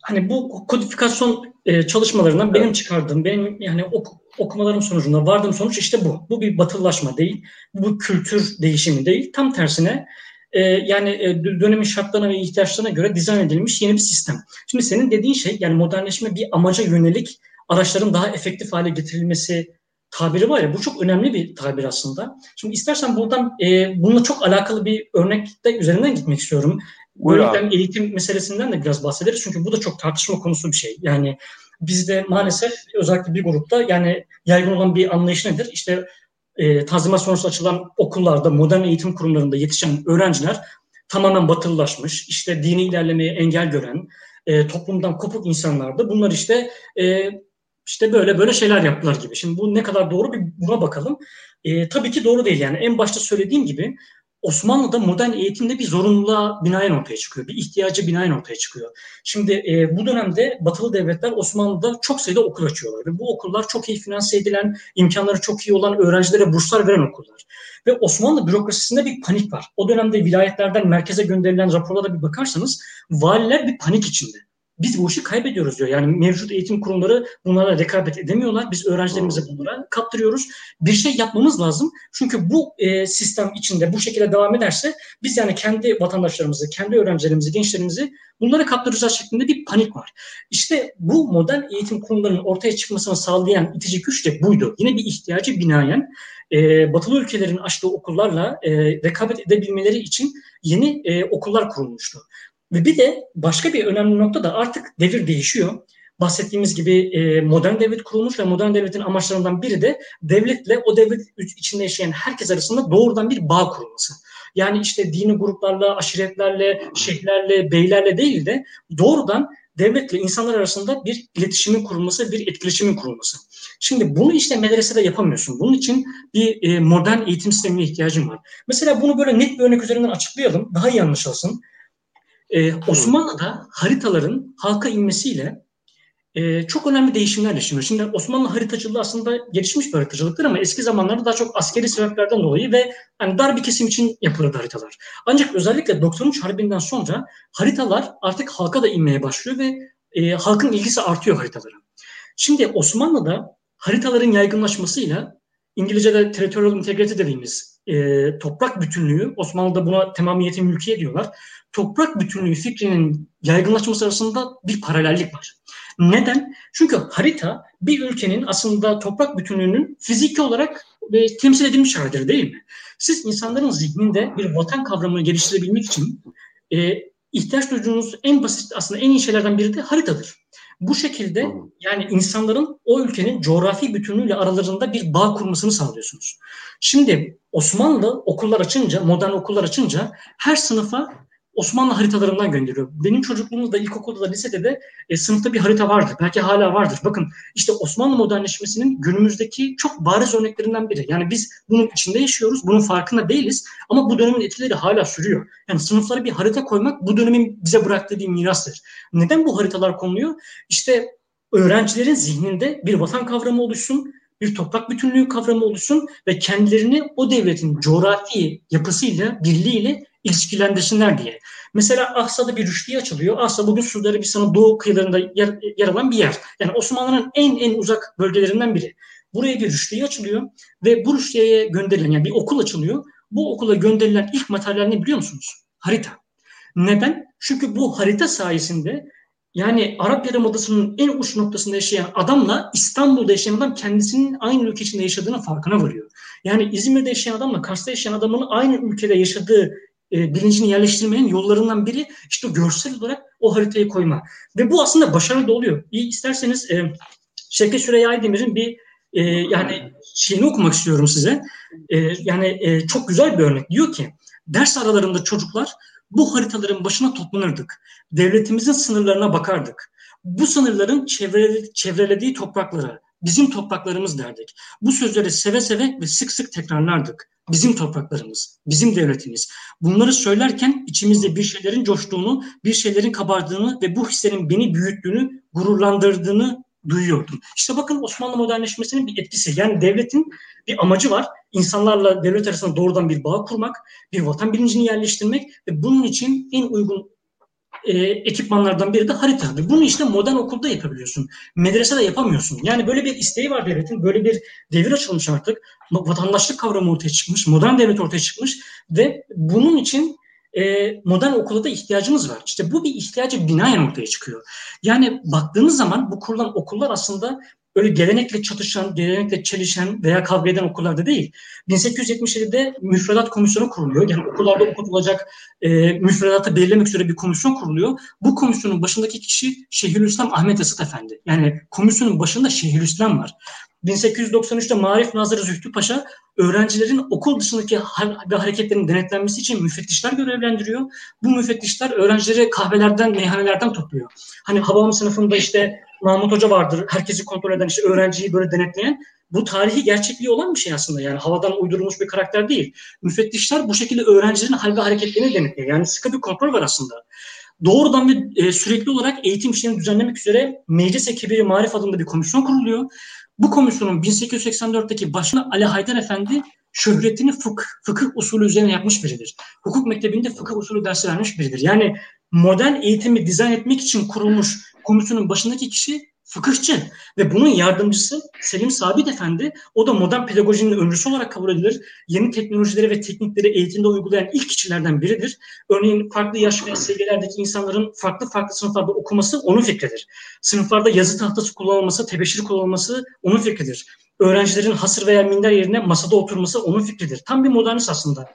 hani bu kodifikasyon e, çalışmalarından evet. benim çıkardığım, benim yani ok, okumalarım sonucunda vardığım sonuç işte bu. Bu bir batılılaşma değil, bu kültür değişimi değil. Tam tersine e, yani e, dönemin şartlarına ve ihtiyaçlarına göre dizayn edilmiş yeni bir sistem. Şimdi senin dediğin şey yani modernleşme bir amaca yönelik araçların daha efektif hale getirilmesi tabiri var ya bu çok önemli bir tabir aslında. Şimdi istersen buradan e, bununla çok alakalı bir örnekte üzerinden gitmek istiyorum. Öğretmen eğitim meselesinden de biraz bahsederiz. Çünkü bu da çok tartışma konusu bir şey. Yani bizde maalesef özellikle bir grupta yani yaygın olan bir anlayış nedir? İşte e, tanzimat sonrası açılan okullarda, modern eğitim kurumlarında yetişen öğrenciler tamamen batılılaşmış, işte dini ilerlemeye engel gören, e, toplumdan kopuk insanlardı. Bunlar işte e, işte böyle böyle şeyler yaptılar gibi. Şimdi bu ne kadar doğru bir buna bakalım. E, tabii ki doğru değil yani. En başta söylediğim gibi Osmanlı'da modern eğitimde bir zorunluluğa binaen ortaya çıkıyor. Bir ihtiyacı binaen ortaya çıkıyor. Şimdi e, bu dönemde batılı devletler Osmanlı'da çok sayıda okul açıyorlar. Ve bu okullar çok iyi finanse edilen, imkanları çok iyi olan öğrencilere burslar veren okullar. Ve Osmanlı bürokrasisinde bir panik var. O dönemde vilayetlerden merkeze gönderilen raporlara bir bakarsanız valiler bir panik içinde biz bu işi kaybediyoruz diyor. Yani mevcut eğitim kurumları bunlara rekabet edemiyorlar. Biz öğrencilerimizi bunlara kaptırıyoruz. Bir şey yapmamız lazım. Çünkü bu e, sistem içinde bu şekilde devam ederse biz yani kendi vatandaşlarımızı, kendi öğrencilerimizi, gençlerimizi bunlara kaptıracağız şeklinde bir panik var. İşte bu modern eğitim kurumlarının ortaya çıkmasını sağlayan itici güç de buydu. Yine bir ihtiyacı binaen e, batılı ülkelerin açtığı okullarla e, rekabet edebilmeleri için yeni e, okullar kurulmuştu. Ve bir de başka bir önemli nokta da artık devir değişiyor. Bahsettiğimiz gibi e, modern devlet kurulmuş ve modern devletin amaçlarından biri de devletle o devlet içinde yaşayan herkes arasında doğrudan bir bağ kurulması. Yani işte dini gruplarla, aşiretlerle, şeyhlerle, beylerle değil de doğrudan devletle insanlar arasında bir iletişimin kurulması, bir etkileşimin kurulması. Şimdi bunu işte medresede yapamıyorsun. Bunun için bir e, modern eğitim sistemine ihtiyacın var. Mesela bunu böyle net bir örnek üzerinden açıklayalım. Daha iyi anlaşılsın. Ee, Osmanlı'da haritaların halka inmesiyle e, çok önemli değişimler yaşanıyor. Şimdi Osmanlı haritacılığı aslında gelişmiş bir haritacılıktır ama eski zamanlarda daha çok askeri sebeplerden dolayı ve hani dar bir kesim için yapılırdı haritalar. Ancak özellikle 93 Harbi'nden sonra haritalar artık halka da inmeye başlıyor ve e, halkın ilgisi artıyor haritalara. Şimdi Osmanlı'da haritaların yaygınlaşmasıyla İngilizce'de territorial integrity dediğimiz e, toprak bütünlüğü, Osmanlı'da buna tamamiyeti mülkiye diyorlar. Toprak bütünlüğü fikrinin yaygınlaşması arasında bir paralellik var. Neden? Çünkü harita bir ülkenin aslında toprak bütünlüğünün fiziki olarak e, temsil edilmiş halidir değil mi? Siz insanların zihninde bir vatan kavramını geliştirebilmek için e, ihtiyaç duyduğunuz en basit aslında en iyi şeylerden biri de haritadır. Bu şekilde yani insanların o ülkenin coğrafi bütünlüğüyle aralarında bir bağ kurmasını sağlıyorsunuz. Şimdi Osmanlı okullar açınca, modern okullar açınca her sınıfa Osmanlı haritalarından gönderiyor. Benim çocukluğumuzda ilkokulda da lisede de e, sınıfta bir harita vardı. Belki hala vardır. Bakın işte Osmanlı modernleşmesinin günümüzdeki çok bariz örneklerinden biri. Yani biz bunun içinde yaşıyoruz. Bunun farkında değiliz. Ama bu dönemin etkileri hala sürüyor. Yani sınıflara bir harita koymak bu dönemin bize bıraktığı bir mirastır. Neden bu haritalar konuluyor? İşte öğrencilerin zihninde bir vatan kavramı oluşsun, bir toprak bütünlüğü kavramı oluşsun ve kendilerini o devletin coğrafi yapısıyla, birliğiyle ilişkilendirsinler diye. Mesela Ahsa'da bir rüştiye açılıyor. Ahsa bugün Suudi Arabistan'ın doğu kıyılarında yer, yer alan bir yer. Yani Osmanlı'nın en en uzak bölgelerinden biri. Buraya bir rüştiye açılıyor ve bu rüştiyeye gönderilen yani bir okul açılıyor. Bu okula gönderilen ilk materyal ne biliyor musunuz? Harita. Neden? Çünkü bu harita sayesinde yani Arap Yarımadası'nın en uç noktasında yaşayan adamla İstanbul'da yaşayan adam kendisinin aynı ülke içinde yaşadığının farkına varıyor. Yani İzmir'de yaşayan adamla Kars'ta yaşayan adamın aynı ülkede yaşadığı e, bilincini yerleştirmenin yollarından biri işte görsel olarak o haritayı koyma. Ve bu aslında başarılı da oluyor. Bir isterseniz e, Şevket Süreyya Aydemir'in bir e, yani şeyini okumak istiyorum size. E, yani e, çok güzel bir örnek. Diyor ki ders aralarında çocuklar bu haritaların başına toplanırdık. Devletimizin sınırlarına bakardık. Bu sınırların çevrelediği topraklara, bizim topraklarımız derdik. Bu sözleri seve seve ve sık sık tekrarlardık. Bizim topraklarımız, bizim devletimiz. Bunları söylerken içimizde bir şeylerin coştuğunu, bir şeylerin kabardığını ve bu hislerin beni büyüttüğünü, gururlandırdığını duyuyordum. İşte bakın Osmanlı modernleşmesinin bir etkisi. Yani devletin bir amacı var. İnsanlarla devlet arasında doğrudan bir bağ kurmak, bir vatan bilincini yerleştirmek ve bunun için en uygun e, ekipmanlardan biri de harita. Ve bunu işte modern okulda yapabiliyorsun. Medresede yapamıyorsun. Yani böyle bir isteği var devletin. Böyle bir devir açılmış artık. Vatandaşlık kavramı ortaya çıkmış. Modern devlet ortaya çıkmış. Ve bunun için e, modern okula da ihtiyacımız var. İşte bu bir ihtiyacı binaen ortaya çıkıyor. Yani baktığınız zaman bu kurulan okullar aslında öyle gelenekle çatışan, gelenekle çelişen veya kavga eden okullarda değil. 1877'de müfredat komisyonu kuruluyor. Yani okullarda okutulacak e, müfredatı belirlemek üzere bir komisyon kuruluyor. Bu komisyonun başındaki kişi Şeyhülislam Ahmet Esat Efendi. Yani komisyonun başında Şeyhülislam var. 1893'te Marif Nazırı Zühtü Paşa öğrencilerin okul dışındaki hareketlerin denetlenmesi için müfettişler görevlendiriyor. Bu müfettişler öğrencileri kahvelerden, meyhanelerden topluyor. Hani Hababam sınıfında işte Mahmut Hoca vardır. Herkesi kontrol eden, işte öğrenciyi böyle denetleyen. Bu tarihi gerçekliği olan bir şey aslında yani. Havadan uydurulmuş bir karakter değil. Müfettişler bu şekilde öğrencilerin hal ve hareketlerini denetliyor. Yani sıkı bir kontrol var aslında. Doğrudan ve sürekli olarak eğitim işlerini düzenlemek üzere Meclis-i Kebiri Marif adında bir komisyon kuruluyor. Bu komisyonun 1884'teki başına Ali Haydar Efendi şöhretini fıkıh, fıkıh usulü üzerine yapmış biridir. Hukuk mektebinde fıkıh usulü dersi vermiş biridir. Yani modern eğitimi dizayn etmek için kurulmuş komisyonun başındaki kişi fıkıhçı ve bunun yardımcısı Selim Sabit Efendi. O da modern pedagojinin öncüsü olarak kabul edilir. Yeni teknolojileri ve teknikleri eğitimde uygulayan ilk kişilerden biridir. Örneğin farklı yaş ve seviyelerdeki insanların farklı farklı sınıflarda okuması onun fikridir. Sınıflarda yazı tahtası kullanılması, tebeşir kullanılması onun fikridir. Öğrencilerin hasır veya minder yerine masada oturması onun fikridir. Tam bir modernist aslında.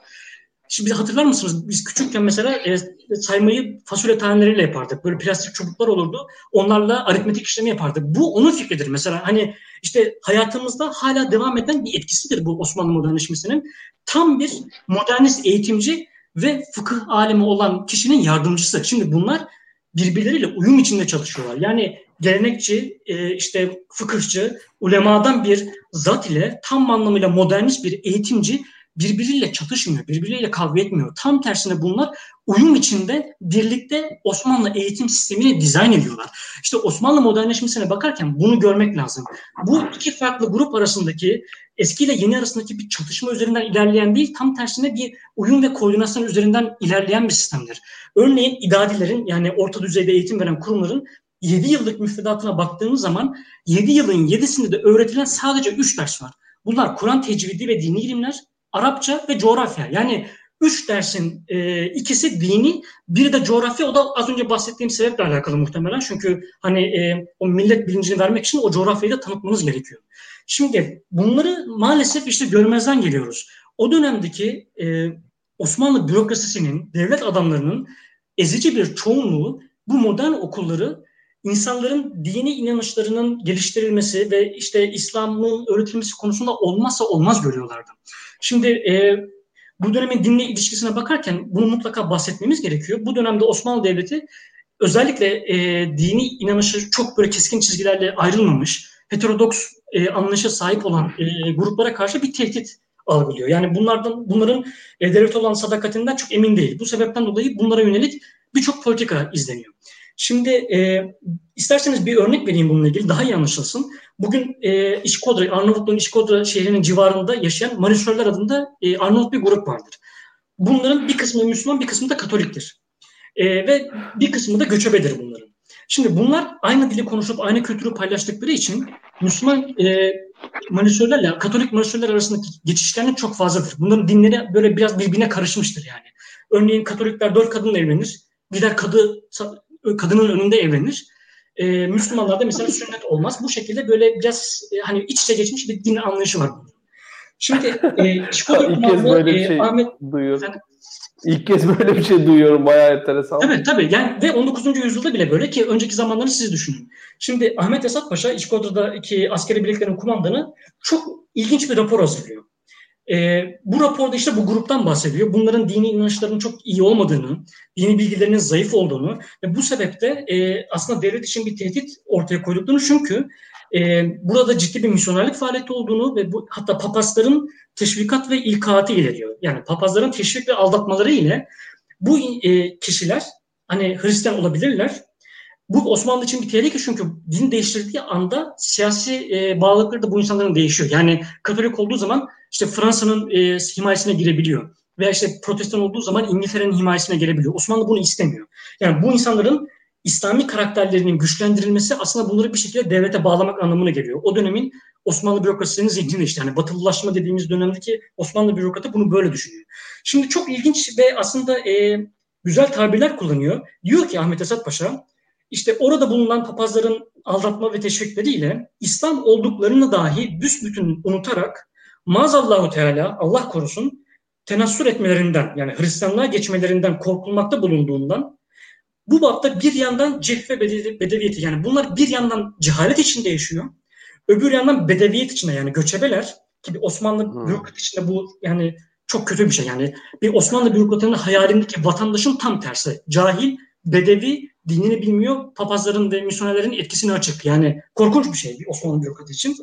Şimdi hatırlar mısınız? Biz küçükken mesela e, saymayı fasulye taneleriyle yapardık. Böyle plastik çubuklar olurdu. Onlarla aritmetik işlemi yapardık. Bu onun fikridir mesela. Hani işte hayatımızda hala devam eden bir etkisidir bu Osmanlı modernleşmesinin. Tam bir modernist eğitimci ve fıkıh alemi olan kişinin yardımcısı. Şimdi bunlar birbirleriyle uyum içinde çalışıyorlar. Yani gelenekçi, e, işte fıkıhçı, ulemadan bir zat ile tam anlamıyla modernist bir eğitimci birbiriyle çatışmıyor, birbiriyle kavga etmiyor. Tam tersine bunlar uyum içinde birlikte Osmanlı eğitim sistemini dizayn ediyorlar. İşte Osmanlı modernleşmesine bakarken bunu görmek lazım. Bu iki farklı grup arasındaki eski ile yeni arasındaki bir çatışma üzerinden ilerleyen değil, tam tersine bir uyum ve koordinasyon üzerinden ilerleyen bir sistemdir. Örneğin idadilerin yani orta düzeyde eğitim veren kurumların 7 yıllık müfredatına baktığımız zaman 7 yılın 7'sinde de öğretilen sadece 3 ders var. Bunlar Kur'an tecvidi ve dini ilimler, Arapça ve coğrafya. Yani üç dersin e, ikisi dini, biri de coğrafya. O da az önce bahsettiğim sebeple alakalı muhtemelen. Çünkü hani e, o millet bilincini vermek için o coğrafyayı da tanıtmanız gerekiyor. Şimdi bunları maalesef işte görmezden geliyoruz. O dönemdeki e, Osmanlı bürokrasisinin, devlet adamlarının ezici bir çoğunluğu bu modern okulları insanların dini inanışlarının geliştirilmesi ve işte İslam'ın öğretilmesi konusunda olmazsa olmaz görüyorlardı. Şimdi e, bu dönemin dinle ilişkisine bakarken bunu mutlaka bahsetmemiz gerekiyor. Bu dönemde Osmanlı Devleti özellikle e, dini inanışı çok böyle keskin çizgilerle ayrılmamış, heterodoks e, anlayışa sahip olan e, gruplara karşı bir tehdit algılıyor. Yani bunlardan bunların e, devlet olan sadakatinden çok emin değil. Bu sebepten dolayı bunlara yönelik birçok politika izleniyor. Şimdi e, isterseniz bir örnek vereyim bununla ilgili daha iyi anlaşılsın. Bugün e, İşkodra, Arnavutluğun İşkodra şehrinin civarında yaşayan Manisörler adında e, Arnavut bir grup vardır. Bunların bir kısmı Müslüman, bir kısmı da Katoliktir. E, ve bir kısmı da göçebedir bunların. Şimdi bunlar aynı dili konuşup aynı kültürü paylaştıkları için Müslüman e, Manisörlerle Katolik Manisörler arasındaki geçişlerin çok fazladır. Bunların dinleri böyle biraz birbirine karışmıştır yani. Örneğin Katolikler dört kadınla evlenir. Gider kadı kadının önünde evlenir. E, Müslümanlarda mesela sünnet olmaz. Bu şekilde böyle biraz e, hani iç içe geçmiş bir din anlayışı var. Şimdi e, böyle bir e, şey Ahmet, duyuyorum. Efendim, İlk kez böyle bir şey duyuyorum. Bayağı enteresan. Evet tabii. Yani ve 19. yüzyılda bile böyle ki önceki zamanları siz düşünün. Şimdi Ahmet Esat Paşa İşkodra'daki askeri birliklerin kumandanı çok ilginç bir rapor hazırlıyor. E, bu raporda işte bu gruptan bahsediyor. Bunların dini inançlarının çok iyi olmadığını, dini bilgilerinin zayıf olduğunu ve bu sebeple e, aslında devlet için bir tehdit ortaya koyduklarını çünkü e, burada ciddi bir misyonerlik faaliyeti olduğunu ve bu hatta papazların teşvikat ve ilkaatı ileriyor. Yani papazların teşvik ve aldatmaları ile bu e, kişiler hani Hristiyan olabilirler bu Osmanlı için bir tehlike çünkü din değiştirdiği anda siyasi e, bağlılıkları da bu insanların değişiyor. Yani Katolik olduğu zaman işte Fransa'nın e, himayesine girebiliyor. Veya işte protestan olduğu zaman İngiltere'nin himayesine girebiliyor. Osmanlı bunu istemiyor. Yani bu insanların İslami karakterlerinin güçlendirilmesi aslında bunları bir şekilde devlete bağlamak anlamına geliyor. O dönemin Osmanlı bürokrasisinin zihninde işte yani batılılaşma dediğimiz dönemdeki Osmanlı bürokratı bunu böyle düşünüyor. Şimdi çok ilginç ve aslında e, güzel tabirler kullanıyor. Diyor ki Ahmet Esat Paşa işte orada bulunan papazların aldatma ve teşvikleriyle İslam olduklarını dahi büsbütün unutarak maazallahu teala Allah korusun tenassür etmelerinden yani Hristiyanlığa geçmelerinden korkulmakta bulunduğundan bu bapta bir yandan cehve bedeviyeti yani bunlar bir yandan cehalet içinde yaşıyor. Öbür yandan bedeviyet içinde yani göçebeler ki bir Osmanlı hmm. bürokrat içinde bu yani çok kötü bir şey yani bir Osmanlı bürokratının hayalindeki vatandaşın tam tersi cahil bedevi dinini bilmiyor. Papazların ve misyonerlerin etkisini açık. Yani korkunç bir şey bir Osmanlı bürokratı için.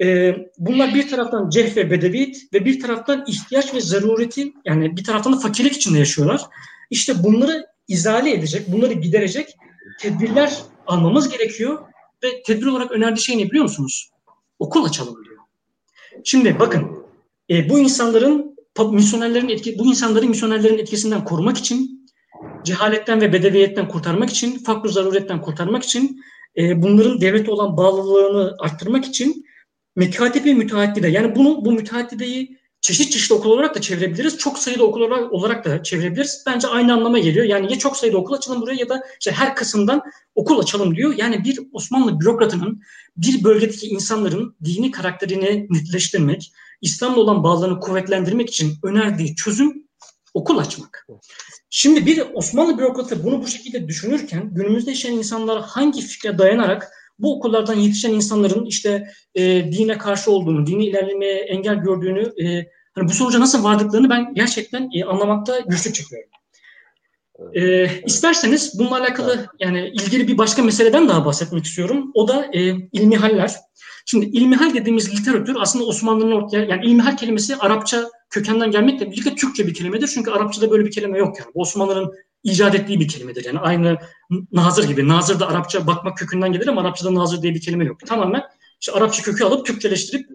Ee, bunlar bir taraftan ceh ve bedeviyet ve bir taraftan ihtiyaç ve zarureti yani bir taraftan da fakirlik içinde yaşıyorlar. İşte bunları izale edecek, bunları giderecek tedbirler almamız gerekiyor ve tedbir olarak önerdiği şey ne biliyor musunuz? Okul açalım diyor. Şimdi bakın e, bu insanların misyonerlerin etki bu insanların misyonerlerin etkisinden korumak için cehaletten ve bedeviyetten kurtarmak için, fakr zaruretten kurtarmak için, e, bunların devlete olan bağlılığını arttırmak için mekatibe müteaddide yani bunu bu müteaddideyi çeşit çeşit okul olarak da çevirebiliriz. Çok sayıda okul olarak da çevirebiliriz. Bence aynı anlama geliyor. Yani ya çok sayıda okul açalım buraya ya da işte her kısımdan okul açalım diyor. Yani bir Osmanlı bürokratının bir bölgedeki insanların dini karakterini netleştirmek, İslam'la olan bağlarını kuvvetlendirmek için önerdiği çözüm okul açmak. Şimdi bir Osmanlı bürokratı bunu bu şekilde düşünürken günümüzde yaşayan insanlar hangi fikre dayanarak bu okullardan yetişen insanların işte e, dine karşı olduğunu, dini ilerlemeye engel gördüğünü, e, hani bu sonuca nasıl vardıklarını ben gerçekten e, anlamakta güçlük çekiyorum. E, isterseniz bununla alakalı yani ilgili bir başka meseleden daha bahsetmek istiyorum. O da e, ilmihaller. Şimdi ilmihal dediğimiz literatür aslında Osmanlı'nın ortaya yani ilmihal kelimesi Arapça kökenden gelmekle birlikte Türkçe bir kelimedir. Çünkü Arapçada böyle bir kelime yok yani. Osmanlı'nın icat ettiği bir kelimedir. Yani aynı nazır gibi. Nazır da Arapça bakmak kökünden gelir ama Arapçada nazır diye bir kelime yok. Tamamen işte Arapça kökü alıp Türkçeleştirip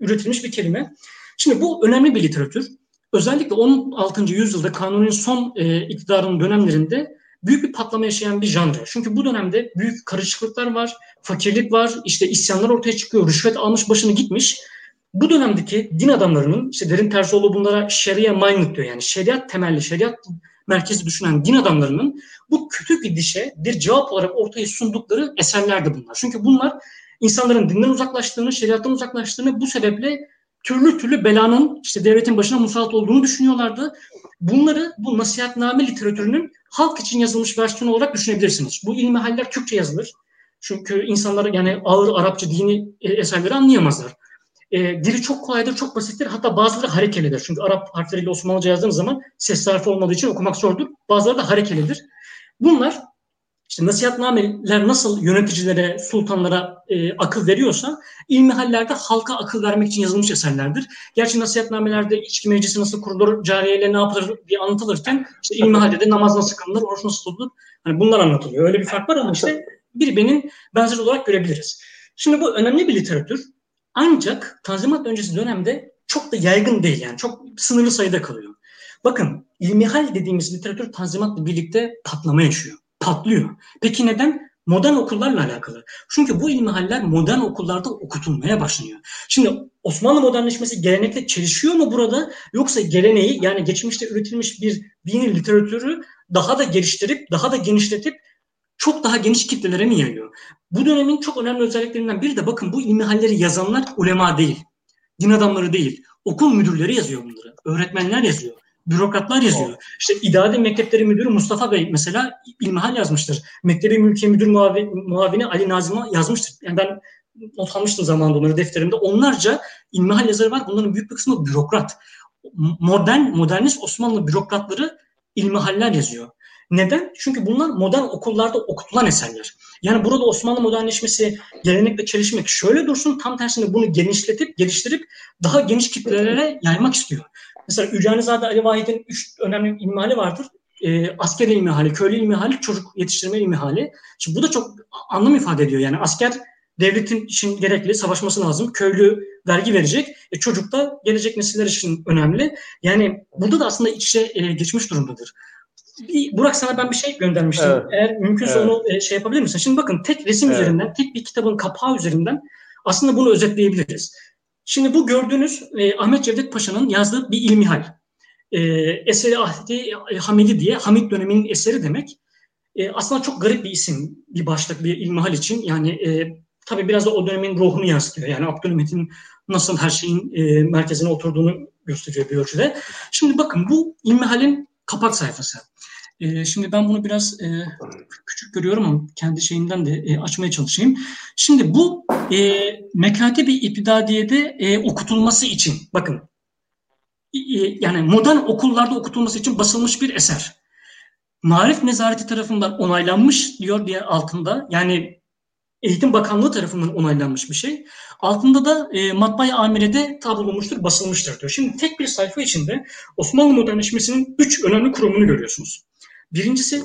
üretilmiş bir kelime. Şimdi bu önemli bir literatür. Özellikle 16. yüzyılda Kanuni'nin son e, iktidarının dönemlerinde büyük bir patlama yaşayan bir janr. Çünkü bu dönemde büyük karışıklıklar var, fakirlik var, işte isyanlar ortaya çıkıyor, rüşvet almış başını gitmiş bu dönemdeki din adamlarının işte Derin Terzioğlu bunlara şeria minded diyor yani şeriat temelli, şeriat merkezi düşünen din adamlarının bu kötü bir dişe bir cevap olarak ortaya sundukları eserlerdi bunlar. Çünkü bunlar insanların dinden uzaklaştığını, şeriattan uzaklaştığını bu sebeple türlü türlü belanın işte devletin başına musallat olduğunu düşünüyorlardı. Bunları bu nasihatname literatürünün halk için yazılmış versiyonu olarak düşünebilirsiniz. Bu ilmi haller Türkçe yazılır. Çünkü insanlar yani ağır Arapça dini eserleri anlayamazlar. E, dili çok kolaydır, çok basittir. Hatta bazıları harekelidir. Çünkü Arap harfleriyle Osmanlıca yazdığınız zaman ses harfi olmadığı için okumak zordur. Bazıları da harekelidir. Bunlar işte nasihatnameler nasıl yöneticilere, sultanlara e, akıl veriyorsa ilmihallerde halka akıl vermek için yazılmış eserlerdir. Gerçi nasihatnamelerde içki meclisi nasıl kurulur, cariyeyle ne yapılır diye anlatılırken işte ilmihalde de namaz nasıl kılınır, oruç nasıl tutulur. Hani bunlar anlatılıyor. Öyle bir fark var ama işte birbirinin benzer olarak görebiliriz. Şimdi bu önemli bir literatür. Ancak Tanzimat öncesi dönemde çok da yaygın değil yani çok sınırlı sayıda kalıyor. Bakın ilmihal dediğimiz literatür Tanzimat'la birlikte patlama yaşıyor patlıyor. Peki neden? Modern okullarla alakalı. Çünkü bu ilmihaller modern okullarda okutulmaya başlanıyor. Şimdi Osmanlı modernleşmesi gelenekle çelişiyor mu burada? Yoksa geleneği yani geçmişte üretilmiş bir dini literatürü daha da geliştirip, daha da genişletip çok daha geniş kitlelere mi yayıyor? Bu dönemin çok önemli özelliklerinden biri de bakın bu ilmihalleri yazanlar ulema değil, din adamları değil, okul müdürleri yazıyor bunları, öğretmenler yazıyor bürokratlar yazıyor. Oh. İşte İdade Mektepleri Müdürü Mustafa Bey mesela ilmihal yazmıştır. Mektebi Mülkiye Müdür Muavini, Muavini Ali Nazım'a yazmıştır. Yani ben not almıştım zamanında onları defterimde. Onlarca ilmihal yazarı var. Bunların büyük bir kısmı bürokrat. Modern, modernist Osmanlı bürokratları ilmihaller yazıyor. Neden? Çünkü bunlar modern okullarda okutulan eserler. Yani burada Osmanlı modernleşmesi gelenekle çelişmek şöyle dursun tam tersine bunu genişletip geliştirip daha geniş kitlelere yaymak istiyor. Mesela Üryanizade Ali Vahid'in üç önemli ilmihali vardır. E, asker ilmihali, köylü ilmihali, çocuk yetiştirme ilmihali. Şimdi bu da çok anlam ifade ediyor. Yani asker devletin için gerekli, savaşması lazım. Köylü vergi verecek. E, çocuk da gelecek nesiller için önemli. Yani burada da aslında iç içe e, geçmiş durumdadır. Bir, Burak sana ben bir şey göndermiştim. Evet. Eğer mümkünse evet. onu e, şey yapabilir misin? Şimdi bakın tek resim evet. üzerinden, tek bir kitabın kapağı üzerinden aslında bunu özetleyebiliriz. Şimdi bu gördüğünüz e, Ahmet Cevdet Paşa'nın yazdığı bir ilmihal. E, eseri Ahdi Hamidi diye, Hamid döneminin eseri demek. E, aslında çok garip bir isim, bir başlık, bir ilmihal için. Yani e, tabii biraz da o dönemin ruhunu yansıtıyor. Yani Abdülhamit'in nasıl her şeyin e, merkezine oturduğunu gösteriyor bir ölçüde. Şimdi bakın bu ilmihalin kapak sayfası. E, şimdi ben bunu biraz e, küçük görüyorum ama kendi şeyinden de e, açmaya çalışayım. Şimdi bu e, mekate bir iptidadiyede e, okutulması için bakın e, yani modern okullarda okutulması için basılmış bir eser. Marif Nezareti tarafından onaylanmış diyor diye altında. Yani Eğitim Bakanlığı tarafından onaylanmış bir şey. Altında da e, matbaa amirede tabulunmuştur, basılmıştır diyor. Şimdi tek bir sayfa içinde Osmanlı modernleşmesinin üç önemli kurumunu görüyorsunuz. Birincisi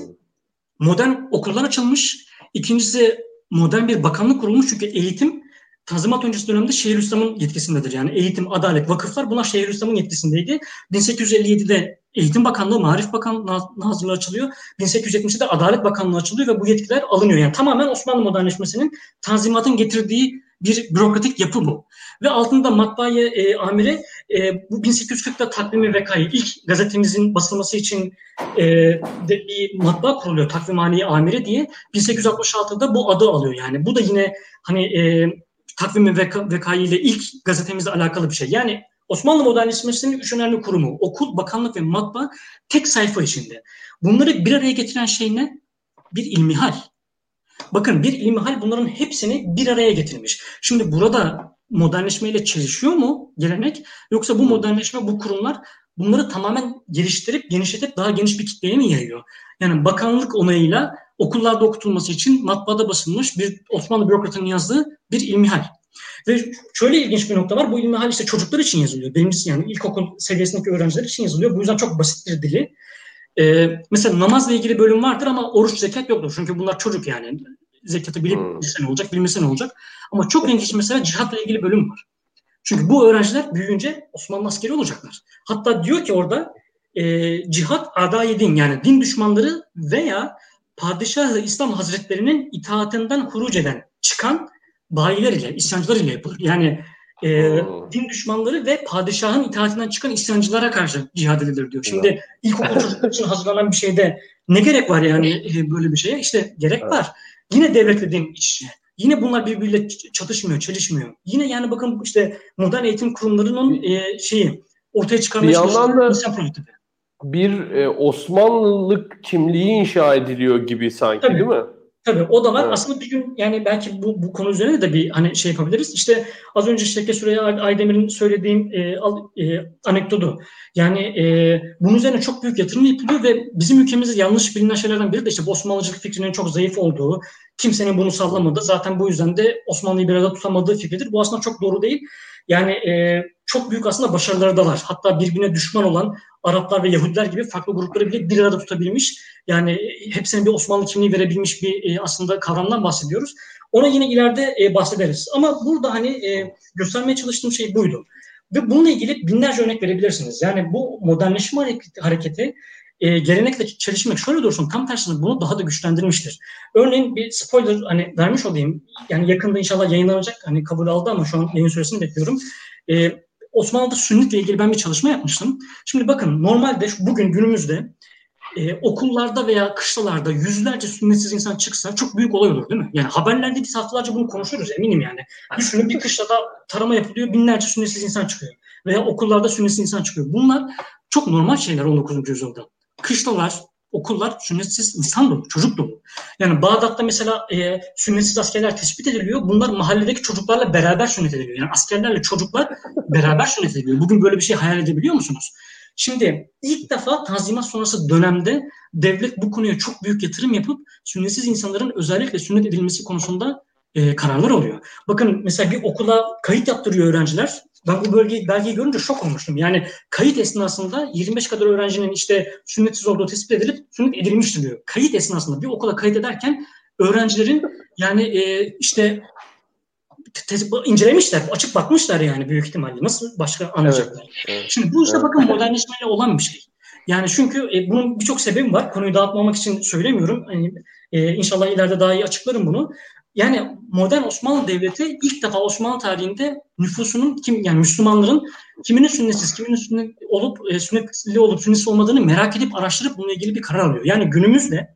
modern okullar açılmış. İkincisi modern bir bakanlık kurulmuş çünkü eğitim Tanzimat öncesi dönemde Şeyhülislam'ın yetkisindedir. Yani eğitim, adalet, vakıflar bunlar Şeyhülislam'ın yetkisindeydi. 1857'de Eğitim Bakanlığı, Marif Bakanlığı hazırlığı açılıyor. 1870'de Adalet Bakanlığı açılıyor ve bu yetkiler alınıyor. Yani tamamen Osmanlı modernleşmesinin Tanzimat'ın getirdiği bir bürokratik yapı bu. Ve altında matbaaya e, amire e, bu 1840'da takvimi vekayı ilk gazetemizin basılması için e, de bir matbaa kuruluyor takvimhane amire diye 1866'da bu adı alıyor yani. Bu da yine hani e, takvimi veka, vekayı ile ilk gazetemizle alakalı bir şey. Yani Osmanlı modernleşmesinin üç önemli kurumu okul, bakanlık ve matbaa tek sayfa içinde. Bunları bir araya getiren şey ne? Bir ilmihal. Bakın bir ilmihal bunların hepsini bir araya getirmiş. Şimdi burada modernleşmeyle çelişiyor mu gelenek? Yoksa bu modernleşme, bu kurumlar bunları tamamen geliştirip, genişletip daha geniş bir kitleye mi yayıyor? Yani bakanlık onayıyla okullarda okutulması için matbaada basılmış bir Osmanlı bürokratının yazdığı bir ilmihal. Ve şöyle ilginç bir nokta var. Bu ilmihal işte çocuklar için yazılıyor. Birincisi yani ilkokul seviyesindeki öğrenciler için yazılıyor. Bu yüzden çok basit bir dili. Ee, mesela namazla ilgili bölüm vardır ama oruç zekat yoktur. Çünkü bunlar çocuk yani. Zekatı bilip hmm. ne olacak, bilmese ne olacak. Ama çok ilginç mesela cihatla ilgili bölüm var. Çünkü bu öğrenciler büyüyünce Osmanlı askeri olacaklar. Hatta diyor ki orada e, cihat adayı din yani din düşmanları veya Padişah-ı İslam Hazretlerinin itaatinden huruc eden, çıkan bayiler ile, isyancılar ile yapılır. Yani e, din düşmanları ve padişahın itaatinden çıkan isyancılara karşı cihad edilir diyor. Şimdi ilkokul çocuklar için hazırlanan bir şeyde ne gerek var yani e, böyle bir şeye? İşte gerek evet. var. Yine devletle din iç Yine bunlar birbiriyle çatışmıyor, çelişmiyor. Yine yani bakın işte modern eğitim kurumlarının e, şeyi ortaya çıkarmaya çalıştığı. Bir e, Osmanlılık kimliği inşa ediliyor gibi sanki Tabii. değil mi? Tabii o da var. Evet. Aslında bir gün yani belki bu, bu konu üzerine de bir hani şey yapabiliriz. İşte az önce işte Süreyya Aydemir'in söylediğim e, e, anekdotu. Yani e, bunun üzerine çok büyük yatırım yapılıyor ve bizim ülkemizde yanlış bilinen şeylerden biri de işte Osmanlıcılık fikrinin çok zayıf olduğu, kimsenin bunu sallamadığı, zaten bu yüzden de Osmanlı'yı bir arada tutamadığı fikridir. Bu aslında çok doğru değil. Yani e, çok büyük aslında başarıları da var. Hatta birbirine düşman olan Araplar ve Yahudiler gibi farklı grupları bile bir arada tutabilmiş. Yani hepsine bir Osmanlı kimliği verebilmiş bir e, aslında kavramdan bahsediyoruz. Ona yine ileride e, bahsederiz. Ama burada hani e, göstermeye çalıştığım şey buydu. Ve bununla ilgili binlerce örnek verebilirsiniz. Yani bu modernleşme hareketi, hareketi e, gelenekle çelişmek şöyle dursun tam tersine bunu daha da güçlendirmiştir. Örneğin bir spoiler hani vermiş olayım. Yani yakında inşallah yayınlanacak. Hani kabul aldı ama şu an yayın süresini bekliyorum. E, Osmanlı'da sünnitle ilgili ben bir çalışma yapmıştım. Şimdi bakın normalde bugün günümüzde e, okullarda veya kışlalarda yüzlerce sünnetsiz insan çıksa çok büyük olay olur değil mi? Yani haberlerde biz haftalarca bunu konuşuyoruz eminim yani. Düşünün bir kışlada tarama yapılıyor binlerce sünnetsiz insan çıkıyor. Veya okullarda sünnetsiz insan çıkıyor. Bunlar çok normal şeyler 19. yüzyılda. Kışlalar, okullar sünnetsiz insan dolu, çocuk dolu. Yani Bağdat'ta mesela e, sünnetsiz askerler tespit ediliyor. Bunlar mahalledeki çocuklarla beraber sünnet ediliyor. Yani askerlerle çocuklar beraber sünnet ediliyor. Bugün böyle bir şey hayal edebiliyor musunuz? Şimdi ilk defa Tanzimat sonrası dönemde devlet bu konuya çok büyük yatırım yapıp sünnetsiz insanların özellikle sünnet edilmesi konusunda e, kararlar alıyor. Bakın mesela bir okula kayıt yaptırıyor öğrenciler. Ben bu bölgeyi, belgeyi görünce şok olmuştum. Yani kayıt esnasında 25 kadar öğrencinin işte sünnetsiz olduğu tespit edilip sünnet edilmiş diyor. Kayıt esnasında bir okula kayıt ederken öğrencilerin yani e, işte incelemişler, açık bakmışlar yani büyük ihtimalle. Nasıl başka anlayacaklar? Evet, evet, Şimdi bu işte evet. bakın modernleşmeyle olan bir şey. Yani çünkü e, bunun birçok sebebi var. Konuyu dağıtmamak için söylemiyorum. Hani, e, inşallah ileride daha iyi açıklarım bunu. Yani modern Osmanlı Devleti ilk defa Osmanlı tarihinde nüfusunun kim yani Müslümanların kiminin sünnetsiz, kiminin sünnet olup e, sünnetli olup sünnetsiz olmadığını merak edip araştırıp bununla ilgili bir karar alıyor. Yani günümüzde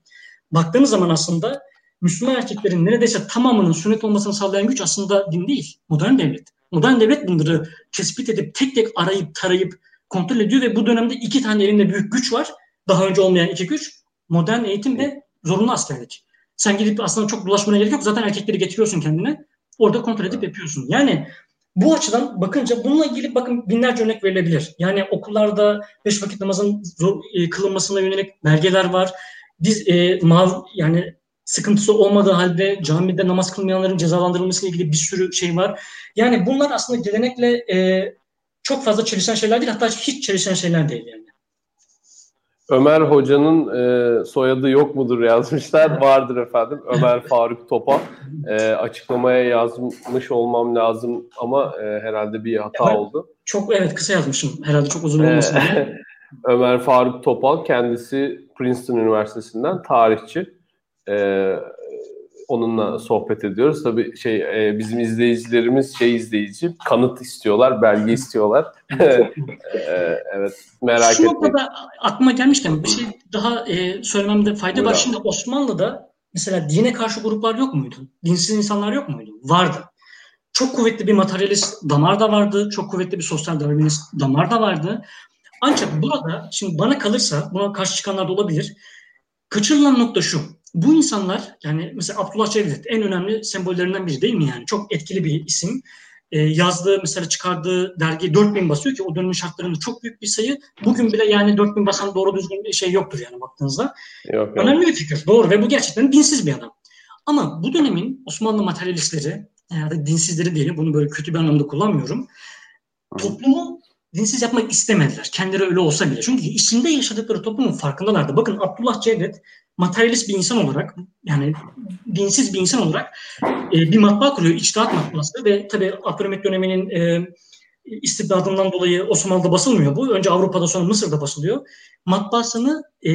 baktığımız zaman aslında Müslüman erkeklerin neredeyse tamamının sünnet olmasını sağlayan güç aslında din değil, modern devlet. Modern devlet bunları tespit edip tek tek arayıp tarayıp kontrol ediyor ve bu dönemde iki tane elinde büyük güç var. Daha önce olmayan iki güç. Modern eğitim ve zorunlu askerlik. Sen gidip aslında çok dolaşmana gerek yok. Zaten erkekleri getiriyorsun kendine. Orada kontrol edip yapıyorsun. Yani bu açıdan bakınca bununla ilgili bakın binlerce örnek verilebilir. Yani okullarda beş vakit namazın zor, e, kılınmasına yönelik belgeler var. Biz e, mav yani sıkıntısı olmadığı halde camide namaz kılmayanların cezalandırılmasıyla ilgili bir sürü şey var. Yani bunlar aslında gelenekle e, çok fazla çelişen şeyler değil. Hatta hiç çelişen şeyler değil yani. Ömer Hoca'nın e, soyadı yok mudur yazmışlar. Vardır efendim. Ömer Faruk Topal. E, açıklamaya yazmış olmam lazım ama e, herhalde bir hata evet, oldu. Çok evet kısa yazmışım. Herhalde çok uzun olmasın diye. Ömer Faruk Topal kendisi Princeton Üniversitesi'nden tarihçi. E, onunla sohbet ediyoruz. Tabii şey e, bizim izleyicilerimiz şey izleyici kanıt istiyorlar, belge istiyorlar. e, evet merak Şu etmeyin. noktada aklıma gelmişken bir şey daha e, söylememde fayda Buyur var. Abi. Şimdi Osmanlı'da mesela dine karşı gruplar yok muydu? Dinsiz insanlar yok muydu? Vardı. Çok kuvvetli bir materyalist damar da vardı. Çok kuvvetli bir sosyal darwinist damar da vardı. Ancak burada şimdi bana kalırsa buna karşı çıkanlar da olabilir. Kaçırılan nokta şu bu insanlar yani mesela Abdullah Cevdet en önemli sembollerinden biri değil mi yani? Çok etkili bir isim. Ee, yazdığı mesela çıkardığı dergi 4000 basıyor ki o dönemin şartlarında çok büyük bir sayı. Bugün bile yani 4000 basan doğru düzgün bir şey yoktur yani baktığınızda. Yok, yok. Önemli bir fikir. Doğru ve bu gerçekten dinsiz bir adam. Ama bu dönemin Osmanlı materyalistleri yani dinsizleri diyelim bunu böyle kötü bir anlamda kullanmıyorum. Toplumu dinsiz yapmak istemediler. Kendileri öyle olsa bile. Çünkü içinde yaşadıkları toplumun farkındalardı. Bakın Abdullah Cevdet materyalist bir insan olarak yani dinsiz bir insan olarak e, bir matbaa kuruyor. İçtihat matbaası ve tabi Abdülhamit döneminin e, istibdadından dolayı Osmanlı'da basılmıyor bu. Önce Avrupa'da sonra Mısır'da basılıyor. Matbaasını e,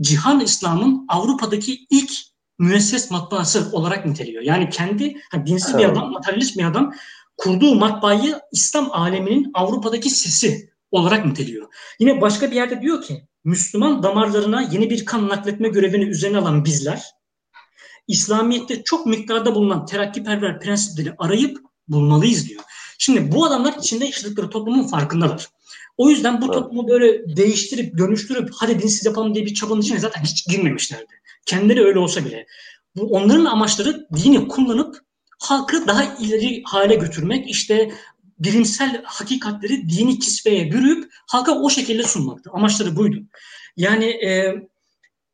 Cihan İslam'ın Avrupa'daki ilk müesses matbaası olarak niteliyor. Yani kendi hani dinsiz bir adam, materyalist bir adam kurduğu matbaayı İslam aleminin Avrupa'daki sesi olarak niteliyor. Yine başka bir yerde diyor ki Müslüman damarlarına yeni bir kan nakletme görevini üzerine alan bizler İslamiyet'te çok miktarda bulunan terakkiperver prensipleri arayıp bulmalıyız diyor. Şimdi bu adamlar içinde yaşadıkları toplumun farkındalar. O yüzden bu toplumu böyle değiştirip, dönüştürüp hadi dinsiz yapalım diye bir çabanın içine zaten hiç girmemişlerdi. Kendileri öyle olsa bile. Bu, onların amaçları dini kullanıp halkı daha ileri hale götürmek, işte bilimsel hakikatleri dini kisveye bürüyüp halka o şekilde sunmaktı. Amaçları buydu. Yani e,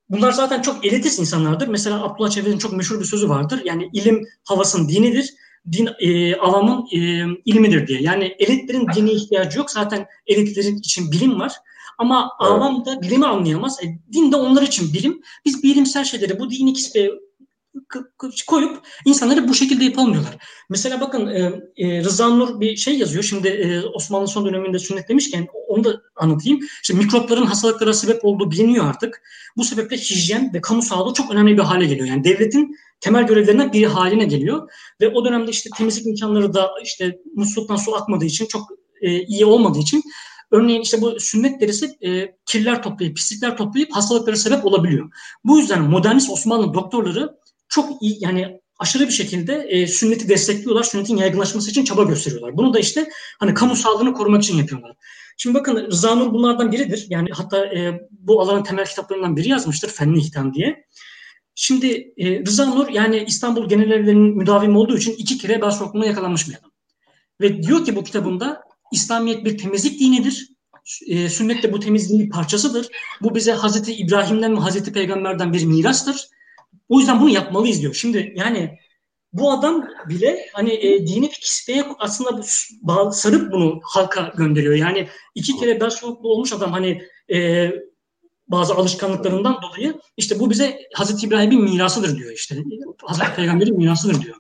bunlar zaten çok elitist insanlardır. Mesela Abdullah Çevre'nin çok meşhur bir sözü vardır. Yani ilim havasın dinidir, din e, avamın e, ilmidir diye. Yani elitlerin dini ihtiyacı yok. Zaten elitlerin için bilim var. Ama avam da bilimi anlayamaz. E, din de onlar için bilim. Biz bilimsel şeyleri bu dini kisveye koyup insanları bu şekilde yapamıyorlar. Mesela bakın e, e, Rıza Nur bir şey yazıyor. Şimdi e, Osmanlı son döneminde sünnet demişken onu da anlatayım. İşte mikropların hastalıklara sebep olduğu biliniyor artık. Bu sebeple hijyen ve kamu sağlığı çok önemli bir hale geliyor. Yani devletin temel görevlerinden biri haline geliyor. Ve o dönemde işte temizlik imkanları da işte musluktan su akmadığı için çok e, iyi olmadığı için Örneğin işte bu sünnet derisi e, kirler toplayıp, pislikler toplayıp hastalıklara sebep olabiliyor. Bu yüzden modernist Osmanlı doktorları çok iyi yani aşırı bir şekilde e, sünneti destekliyorlar. Sünnetin yaygınlaşması için çaba gösteriyorlar. Bunu da işte hani kamu sağlığını korumak için yapıyorlar. Şimdi bakın Rıza Nur bunlardan biridir. Yani hatta e, bu alanın temel kitaplarından biri yazmıştır Fenli İhtam diye. Şimdi e, Rıza Nur yani İstanbul Genel Evleri'nin müdavimi olduğu için iki kere başvurulma yakalanmış bir adam. Ve diyor ki bu kitabında İslamiyet bir temizlik dinidir. E, sünnet de bu temizliğin bir parçasıdır. Bu bize Hazreti İbrahim'den ve Hazreti Peygamber'den bir mirastır. O yüzden bunu yapmalıyız diyor. Şimdi yani bu adam bile hani e, dini bir kisveye aslında bu, bağ, sarıp bunu halka gönderiyor. Yani iki kere başvuruklu olmuş adam hani e, bazı alışkanlıklarından dolayı işte bu bize Hazreti İbrahim'in mirasıdır diyor işte. Hazreti Peygamber'in mirasıdır diyor.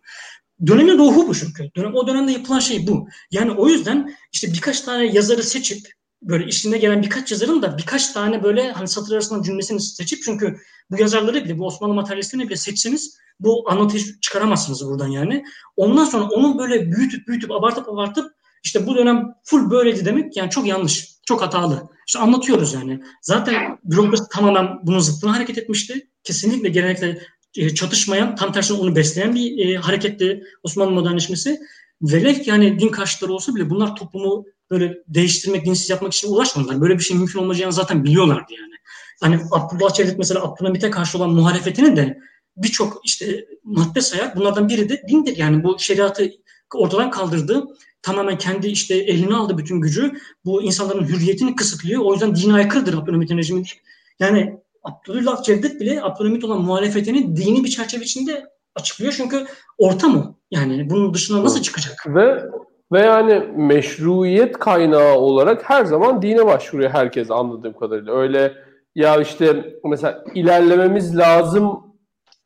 Dönemin ruhu bu çünkü. Dönem, o dönemde yapılan şey bu. Yani o yüzden işte birkaç tane yazarı seçip böyle işine gelen birkaç yazarın da birkaç tane böyle hani satır arasından cümlesini seçip çünkü bu yazarları bile bu Osmanlı materyalistlerini bile seçseniz bu anlatıyı çıkaramazsınız buradan yani. Ondan sonra onun böyle büyütüp büyütüp abartıp abartıp işte bu dönem full böyleydi demek yani çok yanlış, çok hatalı. İşte anlatıyoruz yani. Zaten bürokrasi tamamen bunun zıttına hareket etmişti. Kesinlikle gelenekle e, çatışmayan, tam tersine onu besleyen bir e, hareketti Osmanlı modernleşmesi. Velev ki yani din karşıtları olsa bile bunlar toplumu böyle değiştirmek, dinsiz yapmak için uğraşmadılar. Böyle bir şey mümkün olmayacağını zaten biliyorlardı yani. Hani Abdullah Çevret mesela Abdülhamit'e karşı olan muhalefetinin de birçok işte madde sayar. Bunlardan biri de dindir. Yani bu şeriatı ortadan kaldırdı. Tamamen kendi işte eline aldı bütün gücü. Bu insanların hürriyetini kısıtlıyor. O yüzden dine aykırıdır Abdülhamit'in rejimi değil. Yani Abdullah Cevdet bile Abdülhamit olan muhalefetini dini bir çerçeve içinde açıklıyor. Çünkü ortam o. Yani bunun dışına nasıl çıkacak? Ve ve yani meşruiyet kaynağı olarak her zaman dine başvuruyor herkes anladığım kadarıyla. Öyle ya işte mesela ilerlememiz lazım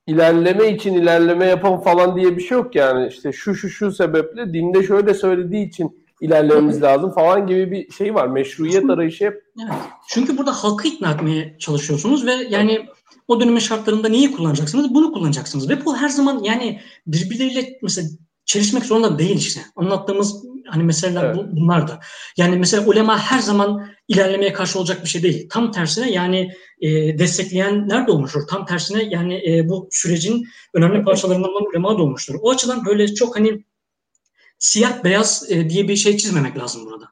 ilerleme için ilerleme yapan falan diye bir şey yok yani işte şu şu şu sebeple dinde şöyle söylediği için ilerlememiz lazım falan gibi bir şey var. Meşruiyet arayışı hep. Evet. Çünkü burada halkı ikna etmeye çalışıyorsunuz ve yani o dönemin şartlarında neyi kullanacaksınız? Bunu kullanacaksınız. Ve bu her zaman yani birbirleriyle mesela çelişmek zorunda değil işte. Anlattığımız hani meseleler evet. bu, bunlar da. Yani mesela ulema her zaman ilerlemeye karşı olacak bir şey değil. Tam tersine yani e, destekleyenler de olmuştur. Tam tersine yani e, bu sürecin önemli parçalarından olan ulema da olmuştur. O açıdan böyle çok hani siyah beyaz e, diye bir şey çizmemek lazım burada.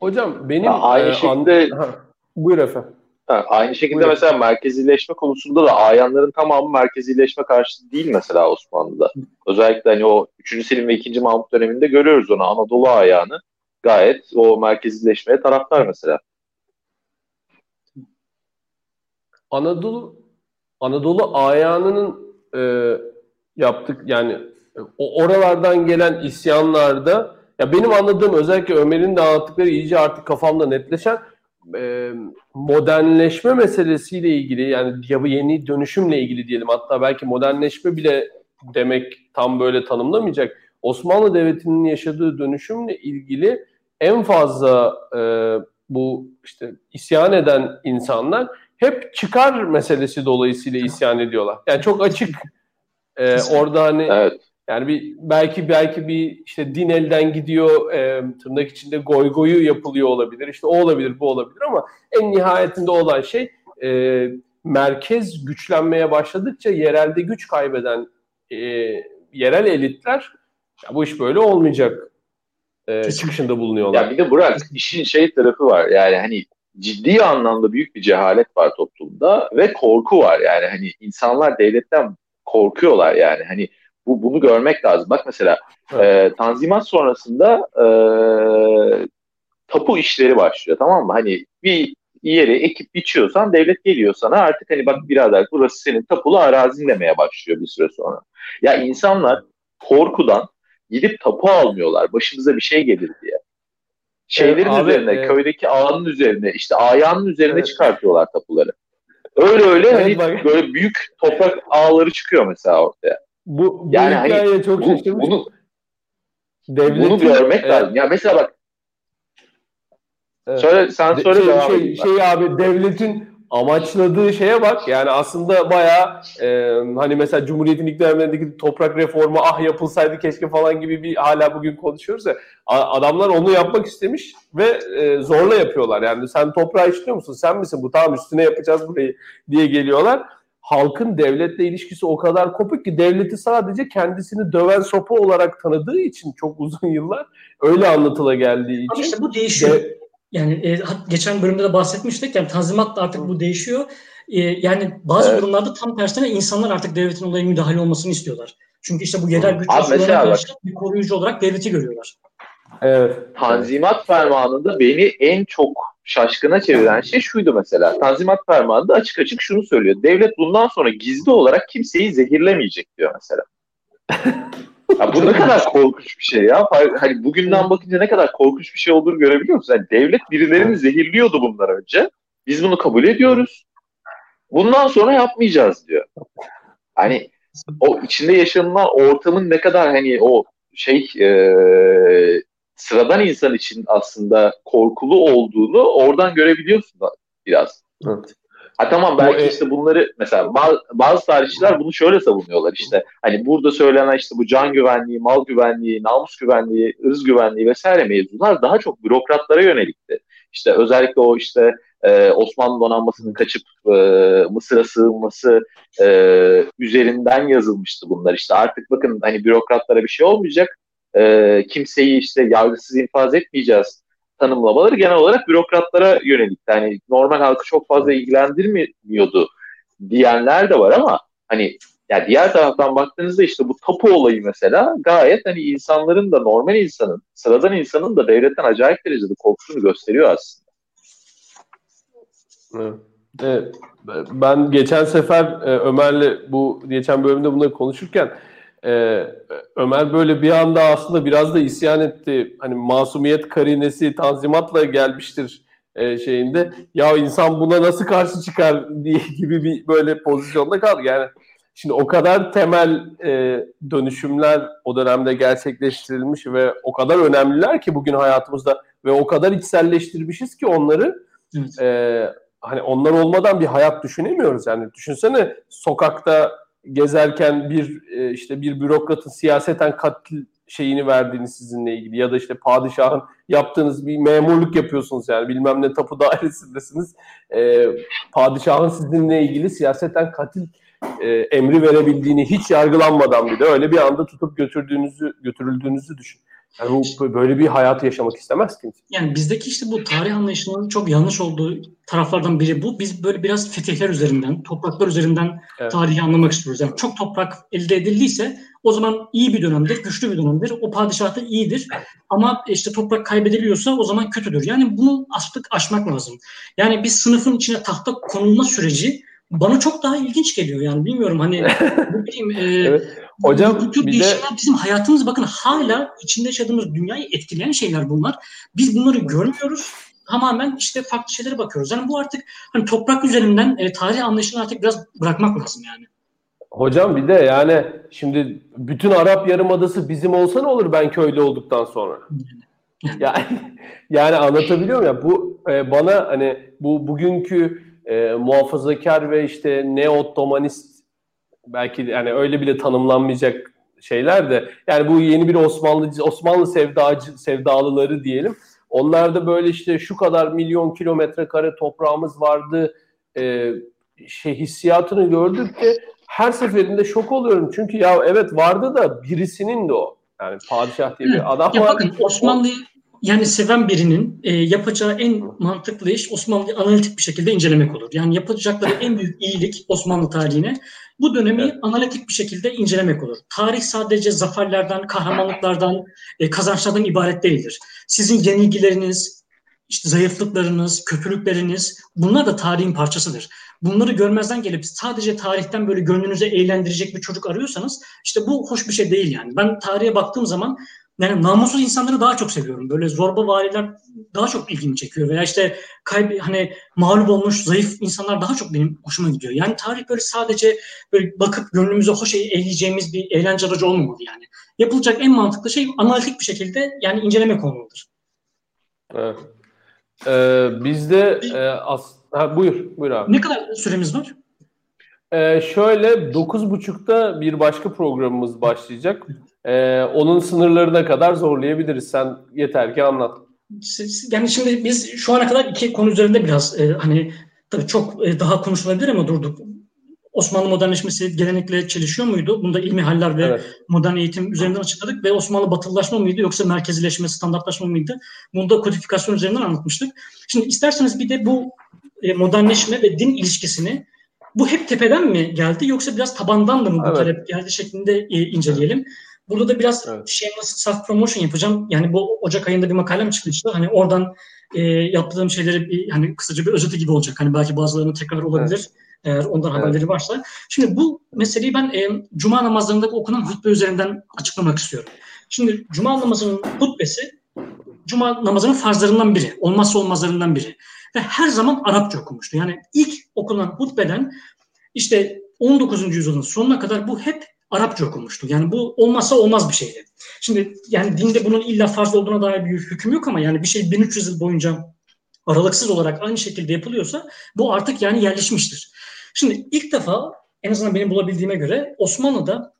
Hocam benim ya aynı e, şekilde an... buyur efendim. Ha, aynı şekilde Buyurun. mesela merkezileşme konusunda da ayanların tamamı merkezileşme karşıtı değil mesela Osmanlı'da. Özellikle hani o 3. Selim ve 2. Mahmut döneminde görüyoruz onu Anadolu ayağını gayet o merkezileşmeye taraftar mesela. Anadolu Anadolu ayağının e, yaptık yani o oralardan gelen isyanlarda ya benim anladığım özellikle Ömer'in de anlattıkları iyice artık kafamda netleşen e, modernleşme meselesiyle ilgili yani ya bu yeni dönüşümle ilgili diyelim hatta belki modernleşme bile demek tam böyle tanımlamayacak. Osmanlı Devleti'nin yaşadığı dönüşümle ilgili en fazla e, bu işte isyan eden insanlar hep çıkar meselesi dolayısıyla isyan ediyorlar. Yani çok açık e, orada hani evet. Yani bir belki belki bir işte din elden gidiyor, e, tırnak içinde goy goyu yapılıyor olabilir. İşte o olabilir, bu olabilir ama en nihayetinde olan şey e, merkez güçlenmeye başladıkça yerelde güç kaybeden e, yerel elitler ya bu iş böyle olmayacak. e, çıkışında bulunuyorlar. Ya bir de Burak işin şey tarafı var. Yani hani ciddi anlamda büyük bir cehalet var toplumda ve korku var. Yani hani insanlar devletten korkuyorlar yani. Hani bu bunu görmek lazım. Bak mesela evet. e, Tanzimat sonrasında e, tapu işleri başlıyor tamam mı? Hani bir yeri ekip biçiyorsan devlet geliyor sana artık hani bak birader burası senin tapulu arazin demeye başlıyor bir süre sonra. Ya insanlar korkudan gidip tapu almıyorlar başımıza bir şey gelir diye. Şeylerin evet, üzerine, abi, köydeki ağanın üzerine, işte ayağının üzerine evet. çıkartıyorlar tapuları. Öyle öyle evet, hani bak. böyle büyük toprak ağları çıkıyor mesela ortaya. Bu, bu yani hani, çok bu, bunu, Devletin, bunu görmek e, lazım. Ya mesela bak Evet. Söyle, sen söyle şey, devam şey, şey abi devletin amaçladığı şeye bak. Yani aslında bayağı e, hani mesela Cumhuriyet'in ilk dönemlerindeki toprak reformu ah yapılsaydı keşke falan gibi bir hala bugün konuşuyoruz ya. Adamlar onu yapmak istemiş ve e, zorla yapıyorlar. Yani sen toprağı istiyor musun? Sen misin? Bu tamam üstüne yapacağız burayı diye geliyorlar. Halkın devletle ilişkisi o kadar kopuk ki devleti sadece kendisini döven sopa olarak tanıdığı için çok uzun yıllar öyle anlatıla geldiği için. Ama işte bu değişiyor. De, yani e, geçen bölümde de bahsetmiştik. Yani tanzimat da artık bu değişiyor. E, yani bazı evet. durumlarda tam tersine insanlar artık devletin olaya müdahale olmasını istiyorlar. Çünkü işte bu yerel güç karşı bir koruyucu olarak devleti görüyorlar. Evet. Tanzimat fermanında beni en çok şaşkına çeviren şey şuydu mesela. Tanzimat fermanında açık açık şunu söylüyor. Devlet bundan sonra gizli olarak kimseyi zehirlemeyecek diyor mesela. Ya bu ne kadar korkunç bir şey ya. Hani bugünden bakınca ne kadar korkunç bir şey olduğunu görebiliyor musun? Yani devlet birilerini zehirliyordu bunlar önce. Biz bunu kabul ediyoruz. Bundan sonra yapmayacağız diyor. Hani o içinde yaşanılan ortamın ne kadar hani o şey e, sıradan insan için aslında korkulu olduğunu oradan görebiliyorsun biraz. Evet. Ha tamam belki bu, işte bunları mesela bazı, bazı tarihçiler bunu şöyle savunuyorlar işte hani burada söylenen işte bu can güvenliği, mal güvenliği, namus güvenliği, ırz güvenliği vesaire mevzular daha çok bürokratlara yönelikti. İşte özellikle o işte e, Osmanlı donanmasının kaçıp e, Mısır'a sığınması e, üzerinden yazılmıştı bunlar. İşte artık bakın hani bürokratlara bir şey olmayacak. E, kimseyi işte yargısız infaz etmeyeceğiz tanımlamaları genel olarak bürokratlara yönelik. Yani normal halkı çok fazla ilgilendirmiyordu diyenler de var ama hani yani diğer taraftan baktığınızda işte bu tapu olayı mesela gayet hani insanların da normal insanın, sıradan insanın da devletten acayip derecede korkusunu gösteriyor aslında. Evet. Ben geçen sefer e, Ömer'le bu geçen bölümde bunları konuşurken ee, Ömer böyle bir anda aslında biraz da isyan etti. Hani masumiyet karinesi tanzimatla gelmiştir e, şeyinde. Ya insan buna nasıl karşı çıkar diye gibi bir böyle pozisyonda kaldı. Yani şimdi o kadar temel e, dönüşümler o dönemde gerçekleştirilmiş ve o kadar önemliler ki bugün hayatımızda ve o kadar içselleştirmişiz ki onları evet. e, hani onlar olmadan bir hayat düşünemiyoruz. Yani düşünsene sokakta gezerken bir e, işte bir bürokratın siyaseten katil şeyini verdiğini sizinle ilgili ya da işte padişahın yaptığınız bir memurluk yapıyorsunuz yani bilmem ne tapu dairesindesiniz. E, padişahın sizinle ilgili siyaseten katil e, emri verebildiğini hiç yargılanmadan bile öyle bir anda tutup götürdüğünüzü götürüldüğünüzü düşün. Yani bu böyle bir hayatı yaşamak istemez kimse. Yani bizdeki işte bu tarih anlayışının çok yanlış olduğu taraflardan biri bu. Biz böyle biraz fetihler üzerinden, topraklar üzerinden evet. tarihi anlamak istiyoruz. Yani çok toprak elde edildiyse o zaman iyi bir dönemdir, güçlü bir dönemdir. O padişah da iyidir. Ama işte toprak kaybediliyorsa o zaman kötüdür. Yani bunu artık aşmak lazım. Yani bir sınıfın içine tahta konulma süreci bana çok daha ilginç geliyor yani bilmiyorum hani ne bileyim e, evet. Hocam bu tür değişimler de... bizim hayatımız bakın hala içinde yaşadığımız dünyayı etkileyen şeyler bunlar. Biz bunları görmüyoruz. Tamamen işte farklı şeylere bakıyoruz. Yani bu artık hani toprak üzerinden e, tarih anlayışını artık biraz bırakmak lazım yani. Hocam bir de yani şimdi bütün Arap Yarımadası bizim olsa ne olur ben köylü olduktan sonra? yani yani anlatabiliyor muyum ya bu e, bana hani bu bugünkü e, muhafazakar ve işte neo-Ottomanist belki yani öyle bile tanımlanmayacak şeyler de yani bu yeni bir Osmanlı Osmanlı sevdacı sevdalıları diyelim. Onlar da böyle işte şu kadar milyon kilometre kare toprağımız vardı e, şey hissiyatını gördükçe her seferinde şok oluyorum. Çünkü ya evet vardı da birisinin de o. Yani padişah diye bir adam ya var. Bakın Osmanlı'yı yani seven birinin e, yapacağı en mantıklı iş Osmanlı'yı analitik bir şekilde incelemek olur. Yani yapacakları en büyük iyilik Osmanlı tarihine bu dönemi evet. analitik bir şekilde incelemek olur. Tarih sadece zaferlerden, kahramanlıklardan, e, kazançlardan ibaret değildir. Sizin yenilgileriniz, işte zayıflıklarınız, kötülükleriniz bunlar da tarihin parçasıdır. Bunları görmezden gelip sadece tarihten böyle gönlünüze eğlendirecek bir çocuk arıyorsanız işte bu hoş bir şey değil yani. Ben tarihe baktığım zaman yani namussuz insanları daha çok seviyorum. Böyle zorba variler daha çok ilgimi çekiyor. Veya işte kayb hani mağlup olmuş zayıf insanlar daha çok benim hoşuma gidiyor. Yani tarih böyle sadece böyle bakıp gönlümüze hoş eğleyeceğimiz bir eğlence aracı olmamalı yani. Yapılacak en mantıklı şey analitik bir şekilde yani incelemek olmalıdır. Evet. Ee, bizde e, as ha, buyur, buyur abi. Ne kadar süremiz var? Ee, şöyle buçukta bir başka programımız başlayacak. Ee, onun sınırlarına kadar zorlayabiliriz. Sen yeter ki anlat. Yani şimdi biz şu ana kadar iki konu üzerinde biraz e, hani tabii çok e, daha konuşulabilir ama durduk. Osmanlı modernleşmesi gelenekle çelişiyor muydu? Bunda ilmi haller ve evet. modern eğitim üzerinden açıkladık ve Osmanlı batılılaşma mıydı yoksa merkezileşme, standartlaşma mıydı? Bunu da kodifikasyon üzerinden anlatmıştık. Şimdi isterseniz bir de bu e, modernleşme ve din ilişkisini bu hep tepeden mi geldi yoksa biraz tabandan da mı bu evet. talep geldi şeklinde e, inceleyelim. Burada da biraz evet. shameless self promotion yapacağım. Yani bu Ocak ayında bir makalem çıkmıştı. Hani oradan e, yaptığım şeyleri bir hani kısaca bir özeti gibi olacak. Hani belki bazılarının tekrar olabilir. Evet. Eğer ondan evet. haberleri varsa. Şimdi bu meseleyi ben e, cuma namazlarında okunan hutbe üzerinden açıklamak istiyorum. Şimdi cuma namazının hutbesi cuma namazının farzlarından biri. Olmazsa olmazlarından biri. Ve her zaman Arapça okumuştu. Yani ilk okunan hutbeden işte 19. yüzyılın sonuna kadar bu hep Arapça okumuştu. Yani bu olmazsa olmaz bir şeydi. Şimdi yani dinde bunun illa farz olduğuna dair bir hüküm yok ama yani bir şey 1300 yıl boyunca aralıksız olarak aynı şekilde yapılıyorsa bu artık yani yerleşmiştir. Şimdi ilk defa en azından benim bulabildiğime göre Osmanlı'da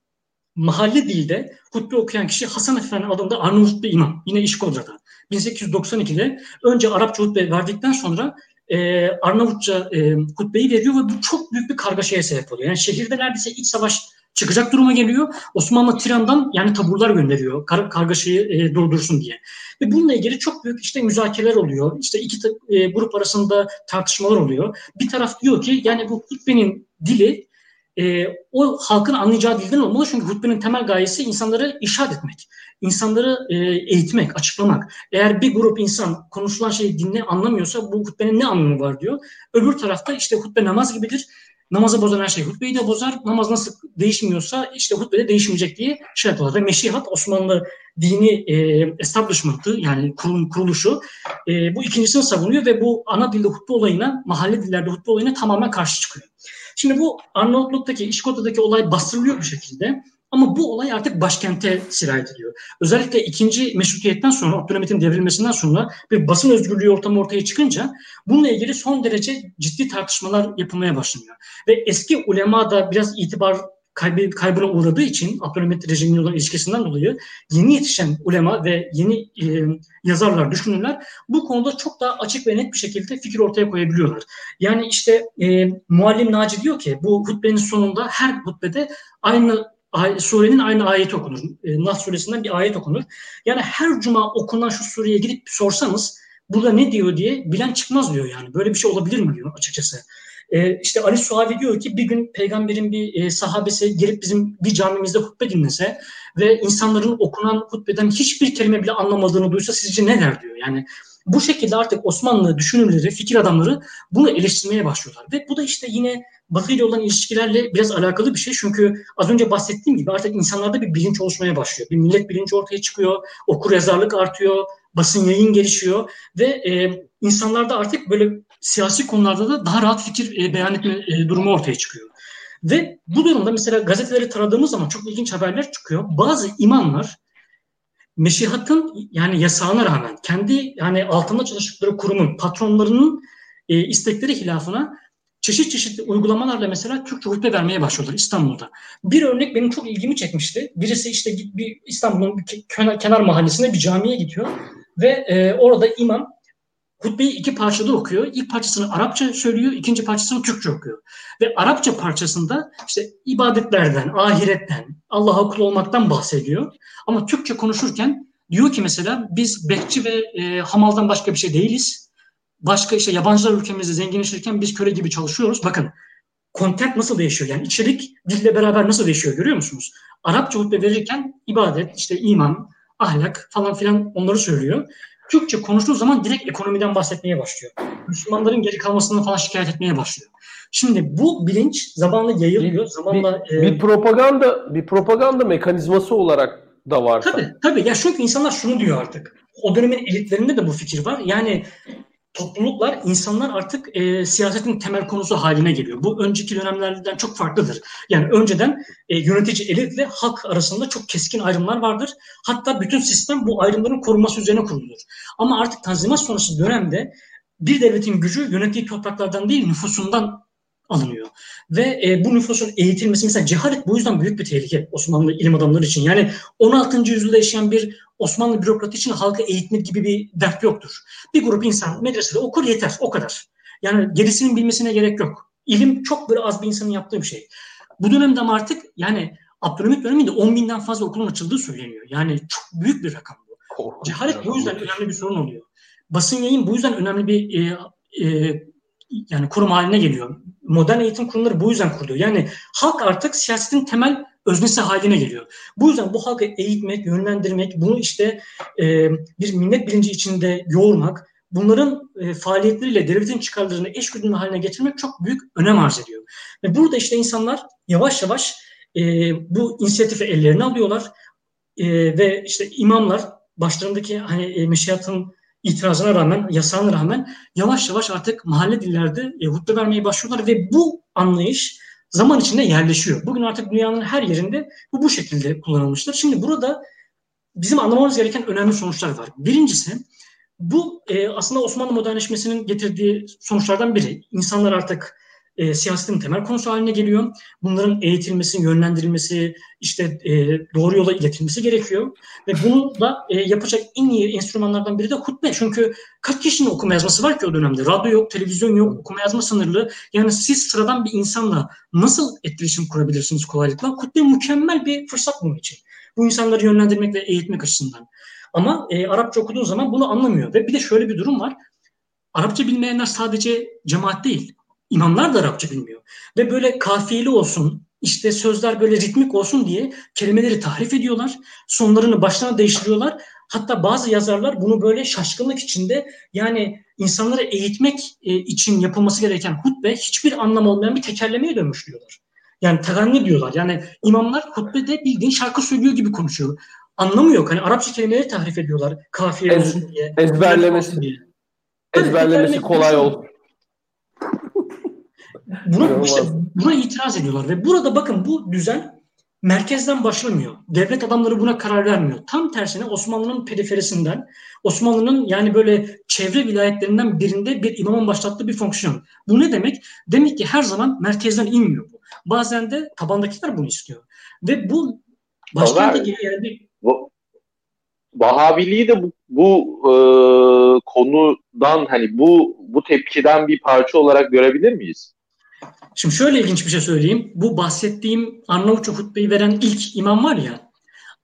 mahalle dilde hutbe okuyan kişi Hasan Efendi adında Arnavut bir imam. Yine İşkodra'da. 1892'de önce Arapça hutbe verdikten sonra e, Arnavutça e, hutbeyi veriyor ve bu çok büyük bir kargaşaya sebep oluyor. Yani şehirde neredeyse iç savaş çıkacak duruma geliyor. Osmanlı Tiran'dan yani taburlar gönderiyor kar, kargaşayı e, durdursun diye. Ve bununla ilgili çok büyük işte müzakereler oluyor. İşte iki e, grup arasında tartışmalar oluyor. Bir taraf diyor ki yani bu hutbenin dili e, o halkın anlayacağı dilden olmalı. Çünkü hutbenin temel gayesi insanları işaret etmek, insanları e, eğitmek, açıklamak. Eğer bir grup insan konuşulan şeyi dinle anlamıyorsa bu hutbenin ne anlamı var diyor. Öbür tarafta işte hutbe namaz gibidir. Namazı bozan her şey hutbeyi de bozar. Namaz nasıl değişmiyorsa işte hutbe de değişmeyecek diye şey yapıyorlar. Ve Meşihat Osmanlı dini e, establishment'ı yani kurul, kuruluşu e, bu ikincisini savunuyor ve bu ana dilde hutbe olayına, mahalle dillerde hutbe olayına tamamen karşı çıkıyor. Şimdi bu Arnavutluk'taki, İşkota'daki olay bastırılıyor bir şekilde. Ama bu olay artık başkente sirayet ediyor. Özellikle ikinci meşrutiyetten sonra, Abdülhamit'in devrilmesinden sonra bir basın özgürlüğü ortamı ortaya çıkınca bununla ilgili son derece ciddi tartışmalar yapılmaya başlanıyor. Ve eski ulema da biraz itibar kaybı, kaybına uğradığı için Abdülhamit rejiminin olan ilişkisinden dolayı yeni yetişen ulema ve yeni e, yazarlar, düşünürler bu konuda çok daha açık ve net bir şekilde fikir ortaya koyabiliyorlar. Yani işte e, Muallim Naci diyor ki bu hutbenin sonunda her hutbede aynı surenin aynı ayeti okunur. E, Nas suresinden bir ayet okunur. Yani her cuma okunan şu sureye gidip sorsanız burada ne diyor diye bilen çıkmaz diyor yani. Böyle bir şey olabilir mi diyor açıkçası. E, işte Ali Suavi diyor ki bir gün peygamberin bir e, sahabesi gelip bizim bir camimizde hutbe dinlese ve insanların okunan hutbeden hiçbir kelime bile anlamadığını duysa sizce ne der diyor. Yani bu şekilde artık Osmanlı düşünürleri, fikir adamları bunu eleştirmeye başlıyorlar. Ve bu da işte yine Batı ile olan ilişkilerle biraz alakalı bir şey. Çünkü az önce bahsettiğim gibi artık insanlarda bir bilinç oluşmaya başlıyor. Bir millet bilinci ortaya çıkıyor, okur yazarlık artıyor, basın yayın gelişiyor ve e, insanlarda artık böyle siyasi konularda da daha rahat fikir e, beyan etme e, durumu ortaya çıkıyor. Ve bu durumda mesela gazeteleri taradığımız zaman çok ilginç haberler çıkıyor. Bazı imamlar meşihatın yani yasağına rağmen kendi yani altında çalıştıkları kurumun patronlarının e, istekleri hilafına çeşit çeşit uygulamalarla mesela Türkçe hutbe vermeye başlıyorlar İstanbul'da. Bir örnek benim çok ilgimi çekmişti. Birisi işte bir İstanbul'un bir kenar, kenar mahallesine bir camiye gidiyor ve e, orada imam hutbeyi iki parçada okuyor. İlk parçasını Arapça söylüyor, ikinci parçasını Türkçe okuyor. Ve Arapça parçasında işte ibadetlerden, ahiretten, Allah'a kul olmaktan bahsediyor. Ama Türkçe konuşurken diyor ki mesela biz bekçi ve e, hamaldan başka bir şey değiliz. Başka işte yabancılar ülkemizde zenginleşirken biz köle gibi çalışıyoruz. Bakın content nasıl değişiyor? Yani içerik dille beraber nasıl değişiyor görüyor musunuz? Arapça hutbe verirken ibadet, işte iman, ahlak falan filan onları söylüyor. Türkçe konuştuğu zaman direkt ekonomiden bahsetmeye başlıyor. Müslümanların geri kalmasını falan şikayet etmeye başlıyor. Şimdi bu bilinç zamanla yayılıyor. Zamanla bir, e, bir propaganda bir propaganda mekanizması olarak da var. Tabii tabii. Ya çünkü insanlar şunu diyor artık. O dönemin elitlerinde de bu fikir var. Yani topluluklar, insanlar artık e, siyasetin temel konusu haline geliyor. Bu önceki dönemlerden çok farklıdır. Yani önceden e, yönetici elitle halk arasında çok keskin ayrımlar vardır. Hatta bütün sistem bu ayrımların korunması üzerine kurulur. Ama artık Tanzimat sonrası dönemde bir devletin gücü yönettiği topraklardan değil nüfusundan alınıyor. Ve e, bu nüfusun eğitilmesi mesela cehalet bu yüzden büyük bir tehlike Osmanlı ilim adamları için. Yani 16. yüzyılda yaşayan bir Osmanlı bürokratı için halkı eğitmek gibi bir dert yoktur. Bir grup insan medresede okur yeter o kadar. Yani gerisinin bilmesine gerek yok. İlim çok böyle az bir insanın yaptığı bir şey. Bu dönemde ama artık yani Abdülhamit döneminde 10 binden fazla okulun açıldığı söyleniyor. Yani çok büyük bir rakam bu. Korkunç Cehalet bu yüzden önemli bir sorun oluyor. Basın yayın bu yüzden önemli bir e, e, yani kurum haline geliyor. Modern eğitim kurumları bu yüzden kuruluyor. Yani halk artık siyasetin temel öznesi haline geliyor. Bu yüzden bu halkı eğitmek, yönlendirmek, bunu işte e, bir minnet bilinci içinde yoğurmak, bunların e, faaliyetleriyle devletin çıkarlarını eş güdümlü haline getirmek çok büyük önem arz ediyor. Ve burada işte insanlar yavaş yavaş e, bu inisiyatifi ellerine alıyorlar e, ve işte imamlar başlarındaki hani e, meşiyatın itirazına rağmen, yasağına rağmen yavaş yavaş artık mahalle dillerde e, hutbe vermeye başlıyorlar ve bu anlayış zaman içinde yerleşiyor. Bugün artık dünyanın her yerinde bu bu şekilde kullanılmıştır. Şimdi burada bizim anlamamız gereken önemli sonuçlar var. Birincisi bu e, aslında Osmanlı modernleşmesinin getirdiği sonuçlardan biri. İnsanlar artık e, siyasetin temel konusu haline geliyor. Bunların eğitilmesi, yönlendirilmesi, işte e, doğru yola iletilmesi gerekiyor. Ve bunu da e, yapacak en iyi enstrümanlardan biri de hutbe. Çünkü kaç kişinin okuma yazması var ki o dönemde? Radyo yok, televizyon yok, okuma yazma sınırlı. Yani siz sıradan bir insanla nasıl etkileşim kurabilirsiniz kolaylıkla? Hutbe mükemmel bir fırsat bunun için. Bu insanları yönlendirmek ve eğitmek açısından. Ama e, Arapça okuduğun zaman bunu anlamıyor. Ve bir de şöyle bir durum var. Arapça bilmeyenler sadece cemaat değil İmamlar da Arapça bilmiyor. Ve böyle kafiyeli olsun, işte sözler böyle ritmik olsun diye kelimeleri tahrif ediyorlar. Sonlarını baştan değiştiriyorlar. Hatta bazı yazarlar bunu böyle şaşkınlık içinde yani insanları eğitmek e, için yapılması gereken hutbe hiçbir anlam olmayan bir tekerlemeye dönmüş diyorlar. Yani teganni diyorlar. Yani imamlar hutbede bildiğin şarkı söylüyor gibi konuşuyor. Anlamı yok. Hani Arapça kelimeleri tahrif ediyorlar. Kafiye Ez, olsun diye. Ezberlemesi. Diye. Ezberlemesi kolay olsun. Buna, işte, buna itiraz ediyorlar ve burada bakın bu düzen merkezden başlamıyor. Devlet adamları buna karar vermiyor. Tam tersine Osmanlı'nın periferisinden, Osmanlı'nın yani böyle çevre vilayetlerinden birinde bir imamın başlattığı bir fonksiyon. Bu ne demek? Demek ki her zaman merkezden inmiyor bu. Bazen de tabandakiler bunu istiyor. Ve bu başkente yani bu, Vahabiliği de bu, bu e, konudan hani bu bu tepkiden bir parça olarak görebilir miyiz? Şimdi şöyle ilginç bir şey söyleyeyim. Bu bahsettiğim Arnavutça hutbeyi veren ilk imam var ya,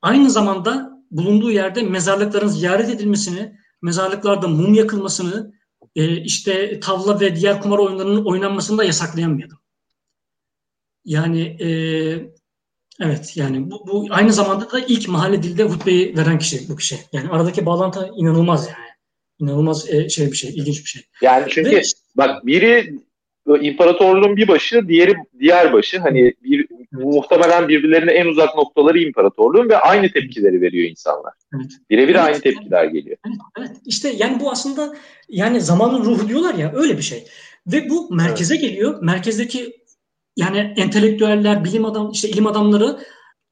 aynı zamanda bulunduğu yerde mezarlıkların ziyaret edilmesini, mezarlıklarda mum yakılmasını, e, işte tavla ve diğer kumar oyunlarının oynanmasını da yasaklayan bir adam. Yani e, evet yani bu, bu aynı zamanda da ilk mahalle dilde hutbeyi veren kişi bu kişi. Yani aradaki bağlantı inanılmaz yani. İnanılmaz e, şey bir şey, ilginç bir şey. Yani çünkü Ve, bak biri imparatorluğun bir başı, diğeri diğer başı. Hani bir muhtemelen birbirlerine en uzak noktaları imparatorluğun ve aynı tepkileri veriyor insanlar. Evet. Birebir evet, aynı tepkiler geliyor. Evet, evet. İşte yani bu aslında yani zamanın ruhu diyorlar ya öyle bir şey. Ve bu merkeze evet. geliyor. Merkezdeki yani entelektüeller, bilim adam, işte ilim adamları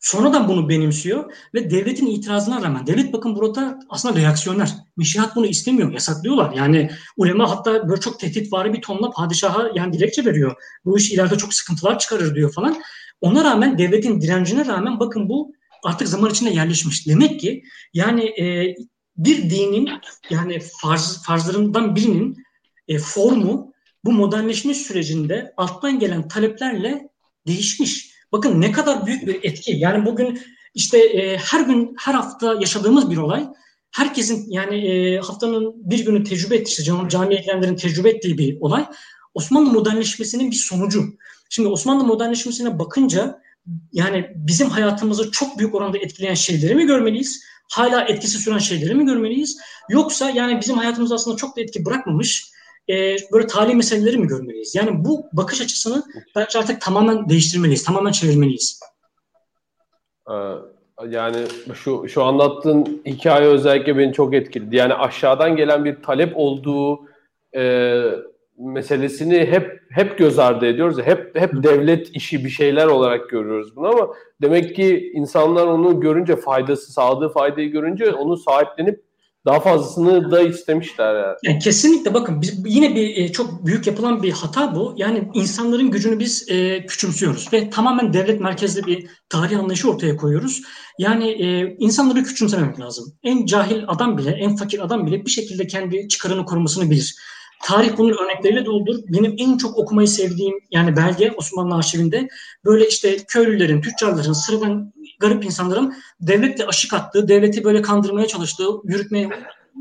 Sonradan bunu benimsiyor ve devletin itirazına rağmen devlet bakın burada aslında reaksiyoner. Meşihat bunu istemiyor, yasaklıyorlar. Yani ulema hatta böyle çok tehditvari bir tonla padişaha yani dilekçe veriyor. Bu iş ileride çok sıkıntılar çıkarır diyor falan. Ona rağmen devletin direncine rağmen bakın bu artık zaman içinde yerleşmiş. Demek ki yani e, bir dinin yani farz, farzlarından birinin e, formu bu modernleşme sürecinde alttan gelen taleplerle değişmiş. Bakın ne kadar büyük bir etki. Yani bugün işte e, her gün her hafta yaşadığımız bir olay. Herkesin yani e, haftanın bir günü tecrübe ettiği, işte cami, cami tecrübe ettiği bir olay. Osmanlı modernleşmesinin bir sonucu. Şimdi Osmanlı modernleşmesine bakınca yani bizim hayatımızı çok büyük oranda etkileyen şeyleri mi görmeliyiz? Hala etkisi süren şeyleri mi görmeliyiz? Yoksa yani bizim hayatımızda aslında çok da etki bırakmamış e, böyle tarihi meseleleri mi görmeliyiz? Yani bu bakış açısını bence artık tamamen değiştirmeliyiz, tamamen çevirmeliyiz. Ee, yani şu şu anlattığın hikaye özellikle beni çok etkiledi. Yani aşağıdan gelen bir talep olduğu e, meselesini hep hep göz ardı ediyoruz. Hep hep devlet işi bir şeyler olarak görüyoruz bunu ama demek ki insanlar onu görünce faydası, sağladığı faydayı görünce onu sahiplenip daha fazlasını da istemişler yani. yani kesinlikle bakın biz yine bir e, çok büyük yapılan bir hata bu. Yani insanların gücünü biz e, küçümsüyoruz ve tamamen devlet merkezli bir tarih anlayışı ortaya koyuyoruz. Yani e, insanları küçümsememek lazım. En cahil adam bile, en fakir adam bile bir şekilde kendi çıkarını korumasını bilir. Tarih bunun örnekleriyle doldur. Benim en çok okumayı sevdiğim yani belge Osmanlı arşivinde böyle işte köylülerin, tüccarların, sıradan garip insanların devletle aşık attığı, devleti böyle kandırmaya çalıştığı, yürütmeye,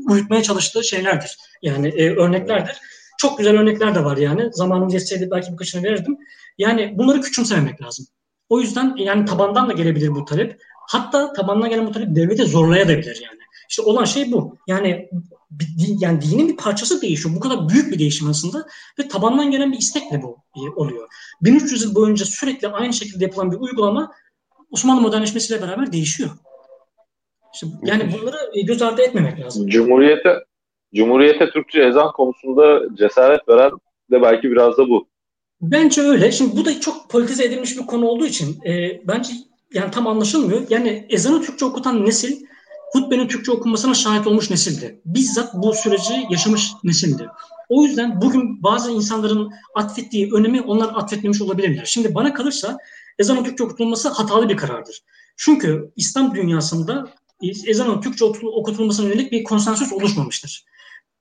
uyutmaya çalıştığı şeylerdir. Yani e, örneklerdir. Çok güzel örnekler de var yani. Zamanım yetseydi belki birkaçını verirdim. Yani bunları küçümsememek lazım. O yüzden yani tabandan da gelebilir bu talep. Hatta tabandan gelen bu talep devlete zorlayabilir yani. İşte olan şey bu. Yani yani dinin bir parçası değişiyor. Bu kadar büyük bir değişim aslında ve tabandan gelen bir istekle bu e, oluyor. 1300 yıl boyunca sürekli aynı şekilde yapılan bir uygulama Osmanlı modernleşmesiyle beraber değişiyor. İşte yani bunları e, göz ardı etmemek lazım. Cumhuriyete Cumhuriyete Türkçe ezan konusunda cesaret veren de belki biraz da bu. Bence öyle. Şimdi bu da çok politize edilmiş bir konu olduğu için e, bence yani tam anlaşılmıyor. Yani ezanı Türkçe okutan nesil hutbenin Türkçe okunmasına şahit olmuş nesildi. Bizzat bu süreci yaşamış nesildi. O yüzden bugün bazı insanların atfettiği önemi onlar atfetmemiş olabilirler. Şimdi bana kalırsa ezanın Türkçe okutulması hatalı bir karardır. Çünkü İslam dünyasında ezanın Türkçe okutulmasına yönelik bir konsensüs oluşmamıştır.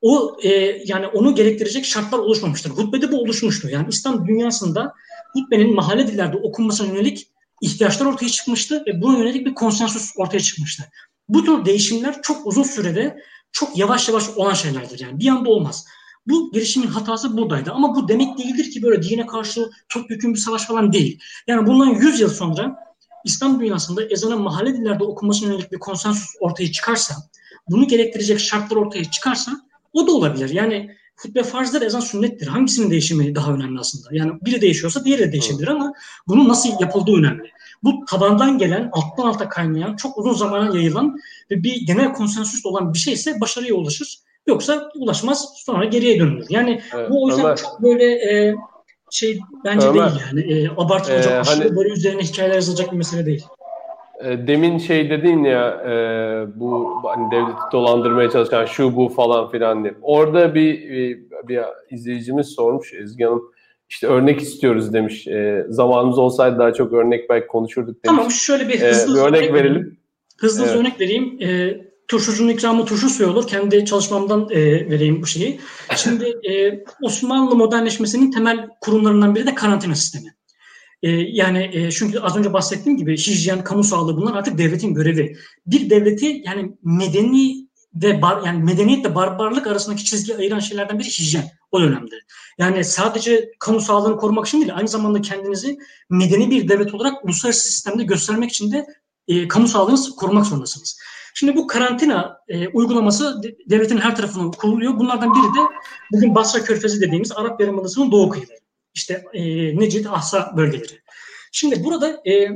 O e, yani onu gerektirecek şartlar oluşmamıştır. Hutbede bu oluşmuştu. Yani İslam dünyasında hutbenin mahalle dillerde okunmasına yönelik ihtiyaçlar ortaya çıkmıştı ve buna yönelik bir konsensüs ortaya çıkmıştı. Bu tür değişimler çok uzun sürede çok yavaş yavaş olan şeylerdir. Yani bir anda olmaz. Bu girişimin hatası buradaydı. Ama bu demek değildir ki böyle dine karşı çok yükün bir savaş falan değil. Yani bundan 100 yıl sonra İslam dünyasında ezanın mahalle dillerde okunmasına yönelik bir konsensüs ortaya çıkarsa, bunu gerektirecek şartlar ortaya çıkarsa o da olabilir. Yani hutbe farzdır, ezan sünnettir. Hangisinin değişimi daha önemli aslında? Yani biri değişiyorsa diğeri de değişebilir ama bunun nasıl yapıldığı önemli. Bu tabandan gelen, alttan alta kaynayan, çok uzun zamana yayılan ve bir genel konsensüs olan bir şeyse başarıya ulaşır. Yoksa ulaşmaz sonra geriye dönülür. Yani evet, bu o yüzden Ömer, çok böyle e, şey bence Ömer, değil yani. E, abartılacak, e, aşırı hani, böyle üzerine hikayeler yazılacak bir mesele değil. E, demin şey dedin ya e, bu hani devleti dolandırmaya çalışan şu bu falan filan diye. Orada bir, bir, bir izleyicimiz sormuş Ezgi Hanım işte örnek istiyoruz demiş. E, zamanımız olsaydı daha çok örnek belki konuşurduk demiş. Tamam şöyle bir hızlı e, bir örnek, örnek verelim. Hızlı evet. örnek vereyim. E, turşucunun ikramı turşu suyu olur. Kendi çalışmamdan e, vereyim bu şeyi. Şimdi e, Osmanlı modernleşmesinin temel kurumlarından biri de karantina sistemi. E, yani e, çünkü az önce bahsettiğim gibi hijyen, kamu sağlığı bunlar artık devletin görevi. Bir devleti yani medeni ve bar, yani medeniyetle barbarlık arasındaki çizgi ayıran şeylerden biri hijyen o dönemde. Yani sadece kamu sağlığını korumak için değil, aynı zamanda kendinizi medeni bir devlet olarak uluslararası sistemde göstermek için de e, kamu sağlığını korumak zorundasınız. Şimdi bu karantina e, uygulaması devletin her tarafına kuruluyor. Bunlardan biri de bugün Basra Körfezi dediğimiz Arap Yarımadası'nın doğu kıyıları. İşte e, Necid, Ahsa bölgeleri. Şimdi burada e,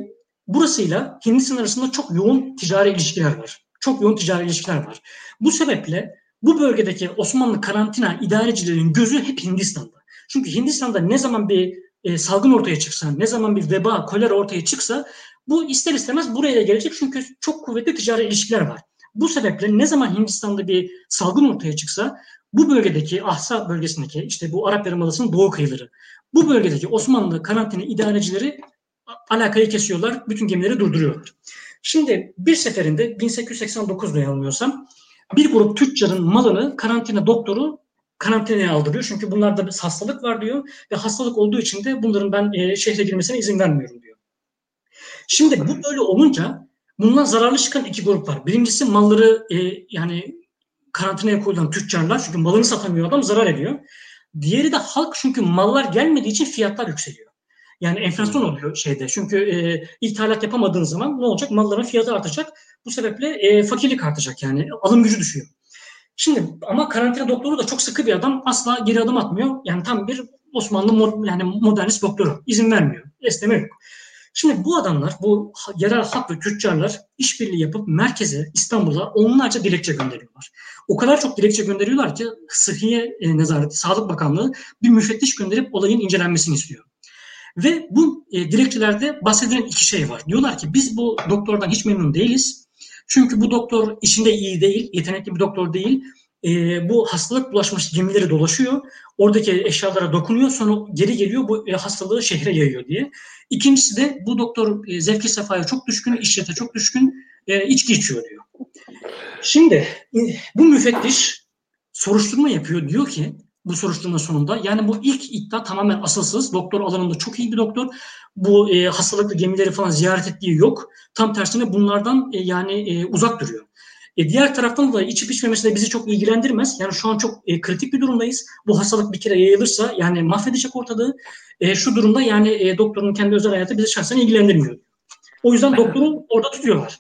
burasıyla Hindistan arasında çok yoğun ticari ilişkiler var. Çok yoğun ticari ilişkiler var. Bu sebeple bu bölgedeki Osmanlı karantina idarecilerin gözü hep Hindistan'da. Çünkü Hindistan'da ne zaman bir e, salgın ortaya çıksa, ne zaman bir veba, kolera ortaya çıksa Bu ister istemez buraya gelecek çünkü çok kuvvetli ticari ilişkiler var. Bu sebeple ne zaman Hindistan'da bir salgın ortaya çıksa bu bölgedeki Ahsa bölgesindeki işte bu Arap Yarımadası'nın doğu kıyıları bu bölgedeki Osmanlı karantina idarecileri alakayı kesiyorlar. Bütün gemileri durduruyorlar. Şimdi bir seferinde 1889'da yanılmıyorsam bir grup tüccarın malını karantina doktoru karantinaya aldırıyor. Çünkü bunlarda bir hastalık var diyor ve hastalık olduğu için de bunların ben e, şehre girmesine izin vermiyorum diyor. Şimdi bu böyle olunca bundan zararlı çıkan iki grup var. Birincisi malları e, yani karantinaya koyulan tüccarlar çünkü malını satamıyor adam zarar ediyor. Diğeri de halk çünkü mallar gelmediği için fiyatlar yükseliyor. Yani enflasyon oluyor şeyde. Çünkü e, ithalat yapamadığın zaman ne olacak? Malların fiyatı artacak. Bu sebeple e, fakirlik artacak yani. Alım gücü düşüyor. Şimdi ama karantina doktoru da çok sıkı bir adam. Asla geri adım atmıyor. Yani tam bir Osmanlı mod, yani modernist doktoru. izin vermiyor. Esneme yok. Şimdi bu adamlar, bu yerel halk ve tüccarlar işbirliği yapıp merkeze, İstanbul'a onlarca dilekçe gönderiyorlar. O kadar çok dilekçe gönderiyorlar ki Sıhhiye e, Nezareti, Sağlık Bakanlığı bir müfettiş gönderip olayın incelenmesini istiyor. Ve bu e, dilekçelerde bahsedilen iki şey var. Diyorlar ki biz bu doktordan hiç memnun değiliz. Çünkü bu doktor işinde iyi değil, yetenekli bir doktor değil. E, bu hastalık bulaşmış gemileri dolaşıyor. Oradaki eşyalara dokunuyor sonra geri geliyor bu e, hastalığı şehre yayıyor diye. İkincisi de bu doktor e, zevki sefaya çok düşkün, işlete çok düşkün, e, içki içiyor diyor. Şimdi e, bu müfettiş soruşturma yapıyor. Diyor ki bu soruşturma sonunda. Yani bu ilk iddia tamamen asılsız. Doktor alanında çok iyi bir doktor. Bu e, hastalıklı gemileri falan ziyaret ettiği yok. Tam tersine bunlardan e, yani e, uzak duruyor. E, diğer taraftan da içip içmemesi de bizi çok ilgilendirmez. Yani şu an çok e, kritik bir durumdayız. Bu hastalık bir kere yayılırsa yani mahvedecek ortalığı. E, şu durumda yani e, doktorun kendi özel hayatı bizi şahsen ilgilendirmiyor. O yüzden doktoru orada tutuyorlar.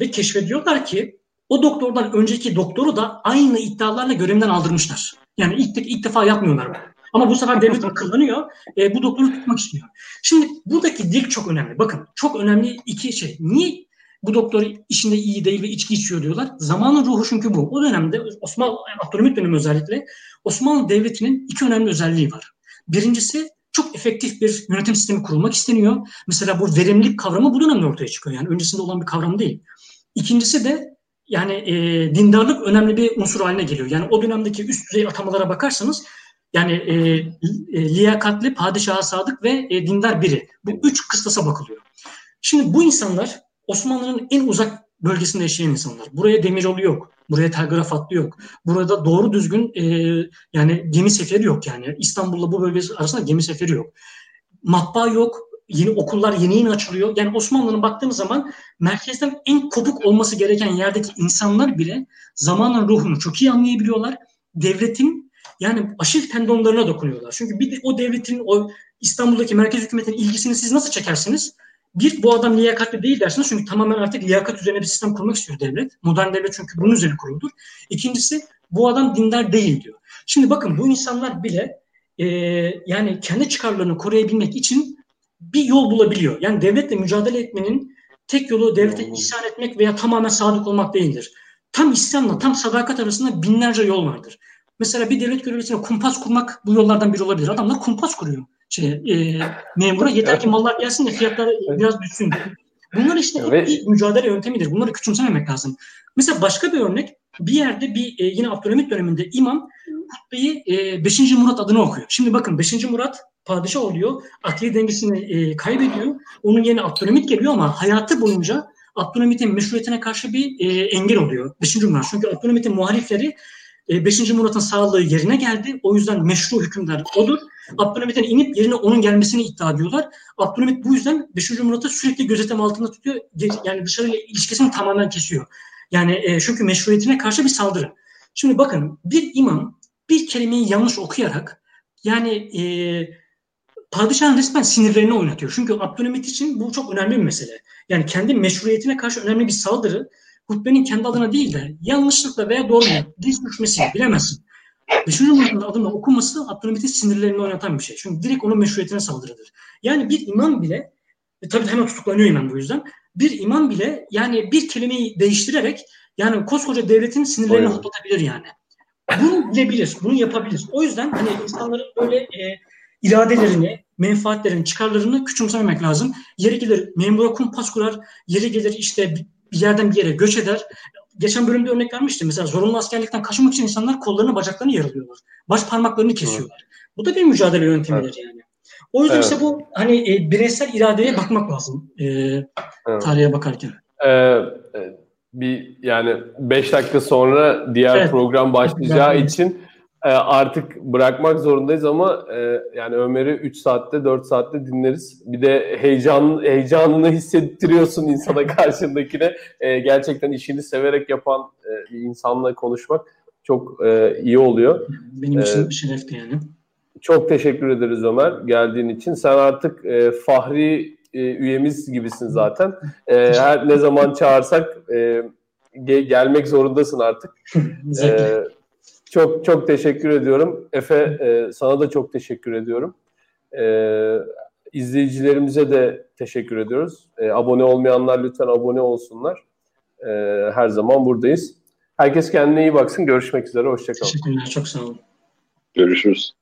Ve keşfediyorlar ki o doktordan önceki doktoru da aynı iddialarla görevinden aldırmışlar. Yani ilk, ilk defa yapmıyorlar bunu. Ama bu sefer devlet akıllanıyor. E, bu doktoru tutmak istiyor. Şimdi buradaki dil çok önemli. Bakın çok önemli iki şey. Niye bu doktor işinde iyi değil ve içki içiyor diyorlar. Zamanın ruhu çünkü bu. O dönemde Osmanlı, Abdülhamit dönemi özellikle Osmanlı Devleti'nin iki önemli özelliği var. Birincisi çok efektif bir yönetim sistemi kurulmak isteniyor. Mesela bu verimlilik kavramı bu dönemde ortaya çıkıyor. Yani öncesinde olan bir kavram değil. İkincisi de yani e, dindarlık önemli bir unsur haline geliyor. Yani o dönemdeki üst düzey atamalara bakarsanız yani e, e, liyakatli, padişaha sadık ve e, dindar biri. Bu üç kıstasa bakılıyor. Şimdi bu insanlar Osmanlı'nın en uzak bölgesinde yaşayan insanlar. Buraya demir yolu yok. Buraya telgraf hattı yok. Burada doğru düzgün e, yani gemi seferi yok yani. İstanbul'la bu bölgesi arasında gemi seferi yok. Matbaa yok. Yeni okullar yeni yeni açılıyor. Yani Osmanlı'nın baktığımız zaman merkezden en kopuk olması gereken yerdeki insanlar bile zamanın ruhunu çok iyi anlayabiliyorlar. Devletin yani aşil tendonlarına dokunuyorlar. Çünkü bir de o devletin o İstanbul'daki merkez hükümetin ilgisini siz nasıl çekersiniz? Bir, bu adam liyakatli değil dersiniz çünkü tamamen artık liyakat üzerine bir sistem kurmak istiyor devlet. Modern devlet çünkü bunun üzerine kuruldur. İkincisi, bu adam dindar değil diyor. Şimdi bakın bu insanlar bile e, yani kendi çıkarlarını koruyabilmek için bir yol bulabiliyor. Yani devletle mücadele etmenin tek yolu devlete isyan etmek veya tamamen sadık olmak değildir. Tam isyanla, tam sadakat arasında binlerce yol vardır. Mesela bir devlet görevlisine kumpas kurmak bu yollardan biri olabilir. Adamlar kumpas kuruyor şey, e, memura. Yeter ki mallar gelsin de fiyatlar biraz düşsün. Bunlar işte evet. bir mücadele yöntemidir. Bunları küçümsememek lazım. Mesela başka bir örnek bir yerde bir e, yine Abdülhamit döneminde imam hutbeyi e, 5. Murat adını okuyor. Şimdi bakın 5. Murat padişah oluyor. Akli dengesini e, kaybediyor. Onun yerine Abdülhamit geliyor ama hayatı boyunca Abdülhamit'in meşruiyetine karşı bir e, engel oluyor. 5. Murat. Çünkü Abdülhamit'in muhalifleri 5. E, Murat'ın sağlığı yerine geldi. O yüzden meşru hükümdar odur. Abdülhamit'in inip yerine onun gelmesini iddia ediyorlar. Abdülhamit bu yüzden 5. Murat'ı sürekli gözetim altında tutuyor. Yani dışarıyla ilişkisini tamamen kesiyor. Yani e, çünkü meşruiyetine karşı bir saldırı. Şimdi bakın bir imam bir kelimeyi yanlış okuyarak yani e, padişahın resmen sinirlerini oynatıyor. Çünkü Abdülhamit için bu çok önemli bir mesele. Yani kendi meşruiyetine karşı önemli bir saldırı hutbenin kendi adına değil de yanlışlıkla veya doğru dil düşmesi bilemezsin. Beşinci Murat'ın adına okunması Abdülhamit'in sinirlerini oynatan bir şey. Çünkü direkt onun meşruiyetine saldırıdır. Yani bir imam bile, e, tabii hemen tutuklanıyor imam bu yüzden. Bir imam bile yani bir kelimeyi değiştirerek yani koskoca devletin sinirlerini hoplatabilir yani. Bunu bilebilir, bunu yapabilir. O yüzden hani insanların böyle e, iradelerini, menfaatlerini, çıkarlarını küçümsememek lazım. Yeri gelir memura kumpas kurar, yeri gelir işte bir yerden bir yere göç eder. Geçen bölümde örnek vermiştim. Mesela zorunlu askerlikten kaçmak için insanlar kollarını bacaklarını yaralıyorlar. Baş parmaklarını kesiyorlar. Evet. Bu da bir mücadele yöntemidir evet. yani. O yüzden evet. işte bu hani e, bireysel iradeye bakmak lazım e, evet. tarihe bakarken. Ee, bir yani 5 dakika sonra diğer evet. program başlayacağı evet. için e, artık bırakmak zorundayız ama e, yani Ömer'i 3 saatte 4 saatte dinleriz. Bir de heyecan heyecanını hissettiriyorsun insana karşındakine. E, gerçekten işini severek yapan e, bir insanla konuşmak çok e, iyi oluyor. Benim için ee, şerefti yani. Çok teşekkür ederiz Ömer geldiğin için. Sen artık e, Fahri e, üyemiz gibisin zaten. E, her ne zaman çağırsak e, ge- gelmek zorundasın artık. e, çok çok teşekkür ediyorum. Efe e, sana da çok teşekkür ediyorum. E, izleyicilerimize de teşekkür ediyoruz. E, abone olmayanlar lütfen abone olsunlar. E, her zaman buradayız. Herkes kendine iyi baksın. Görüşmek üzere. Hoşçakalın. Teşekkürler. Çok sağ olun. Görüşürüz.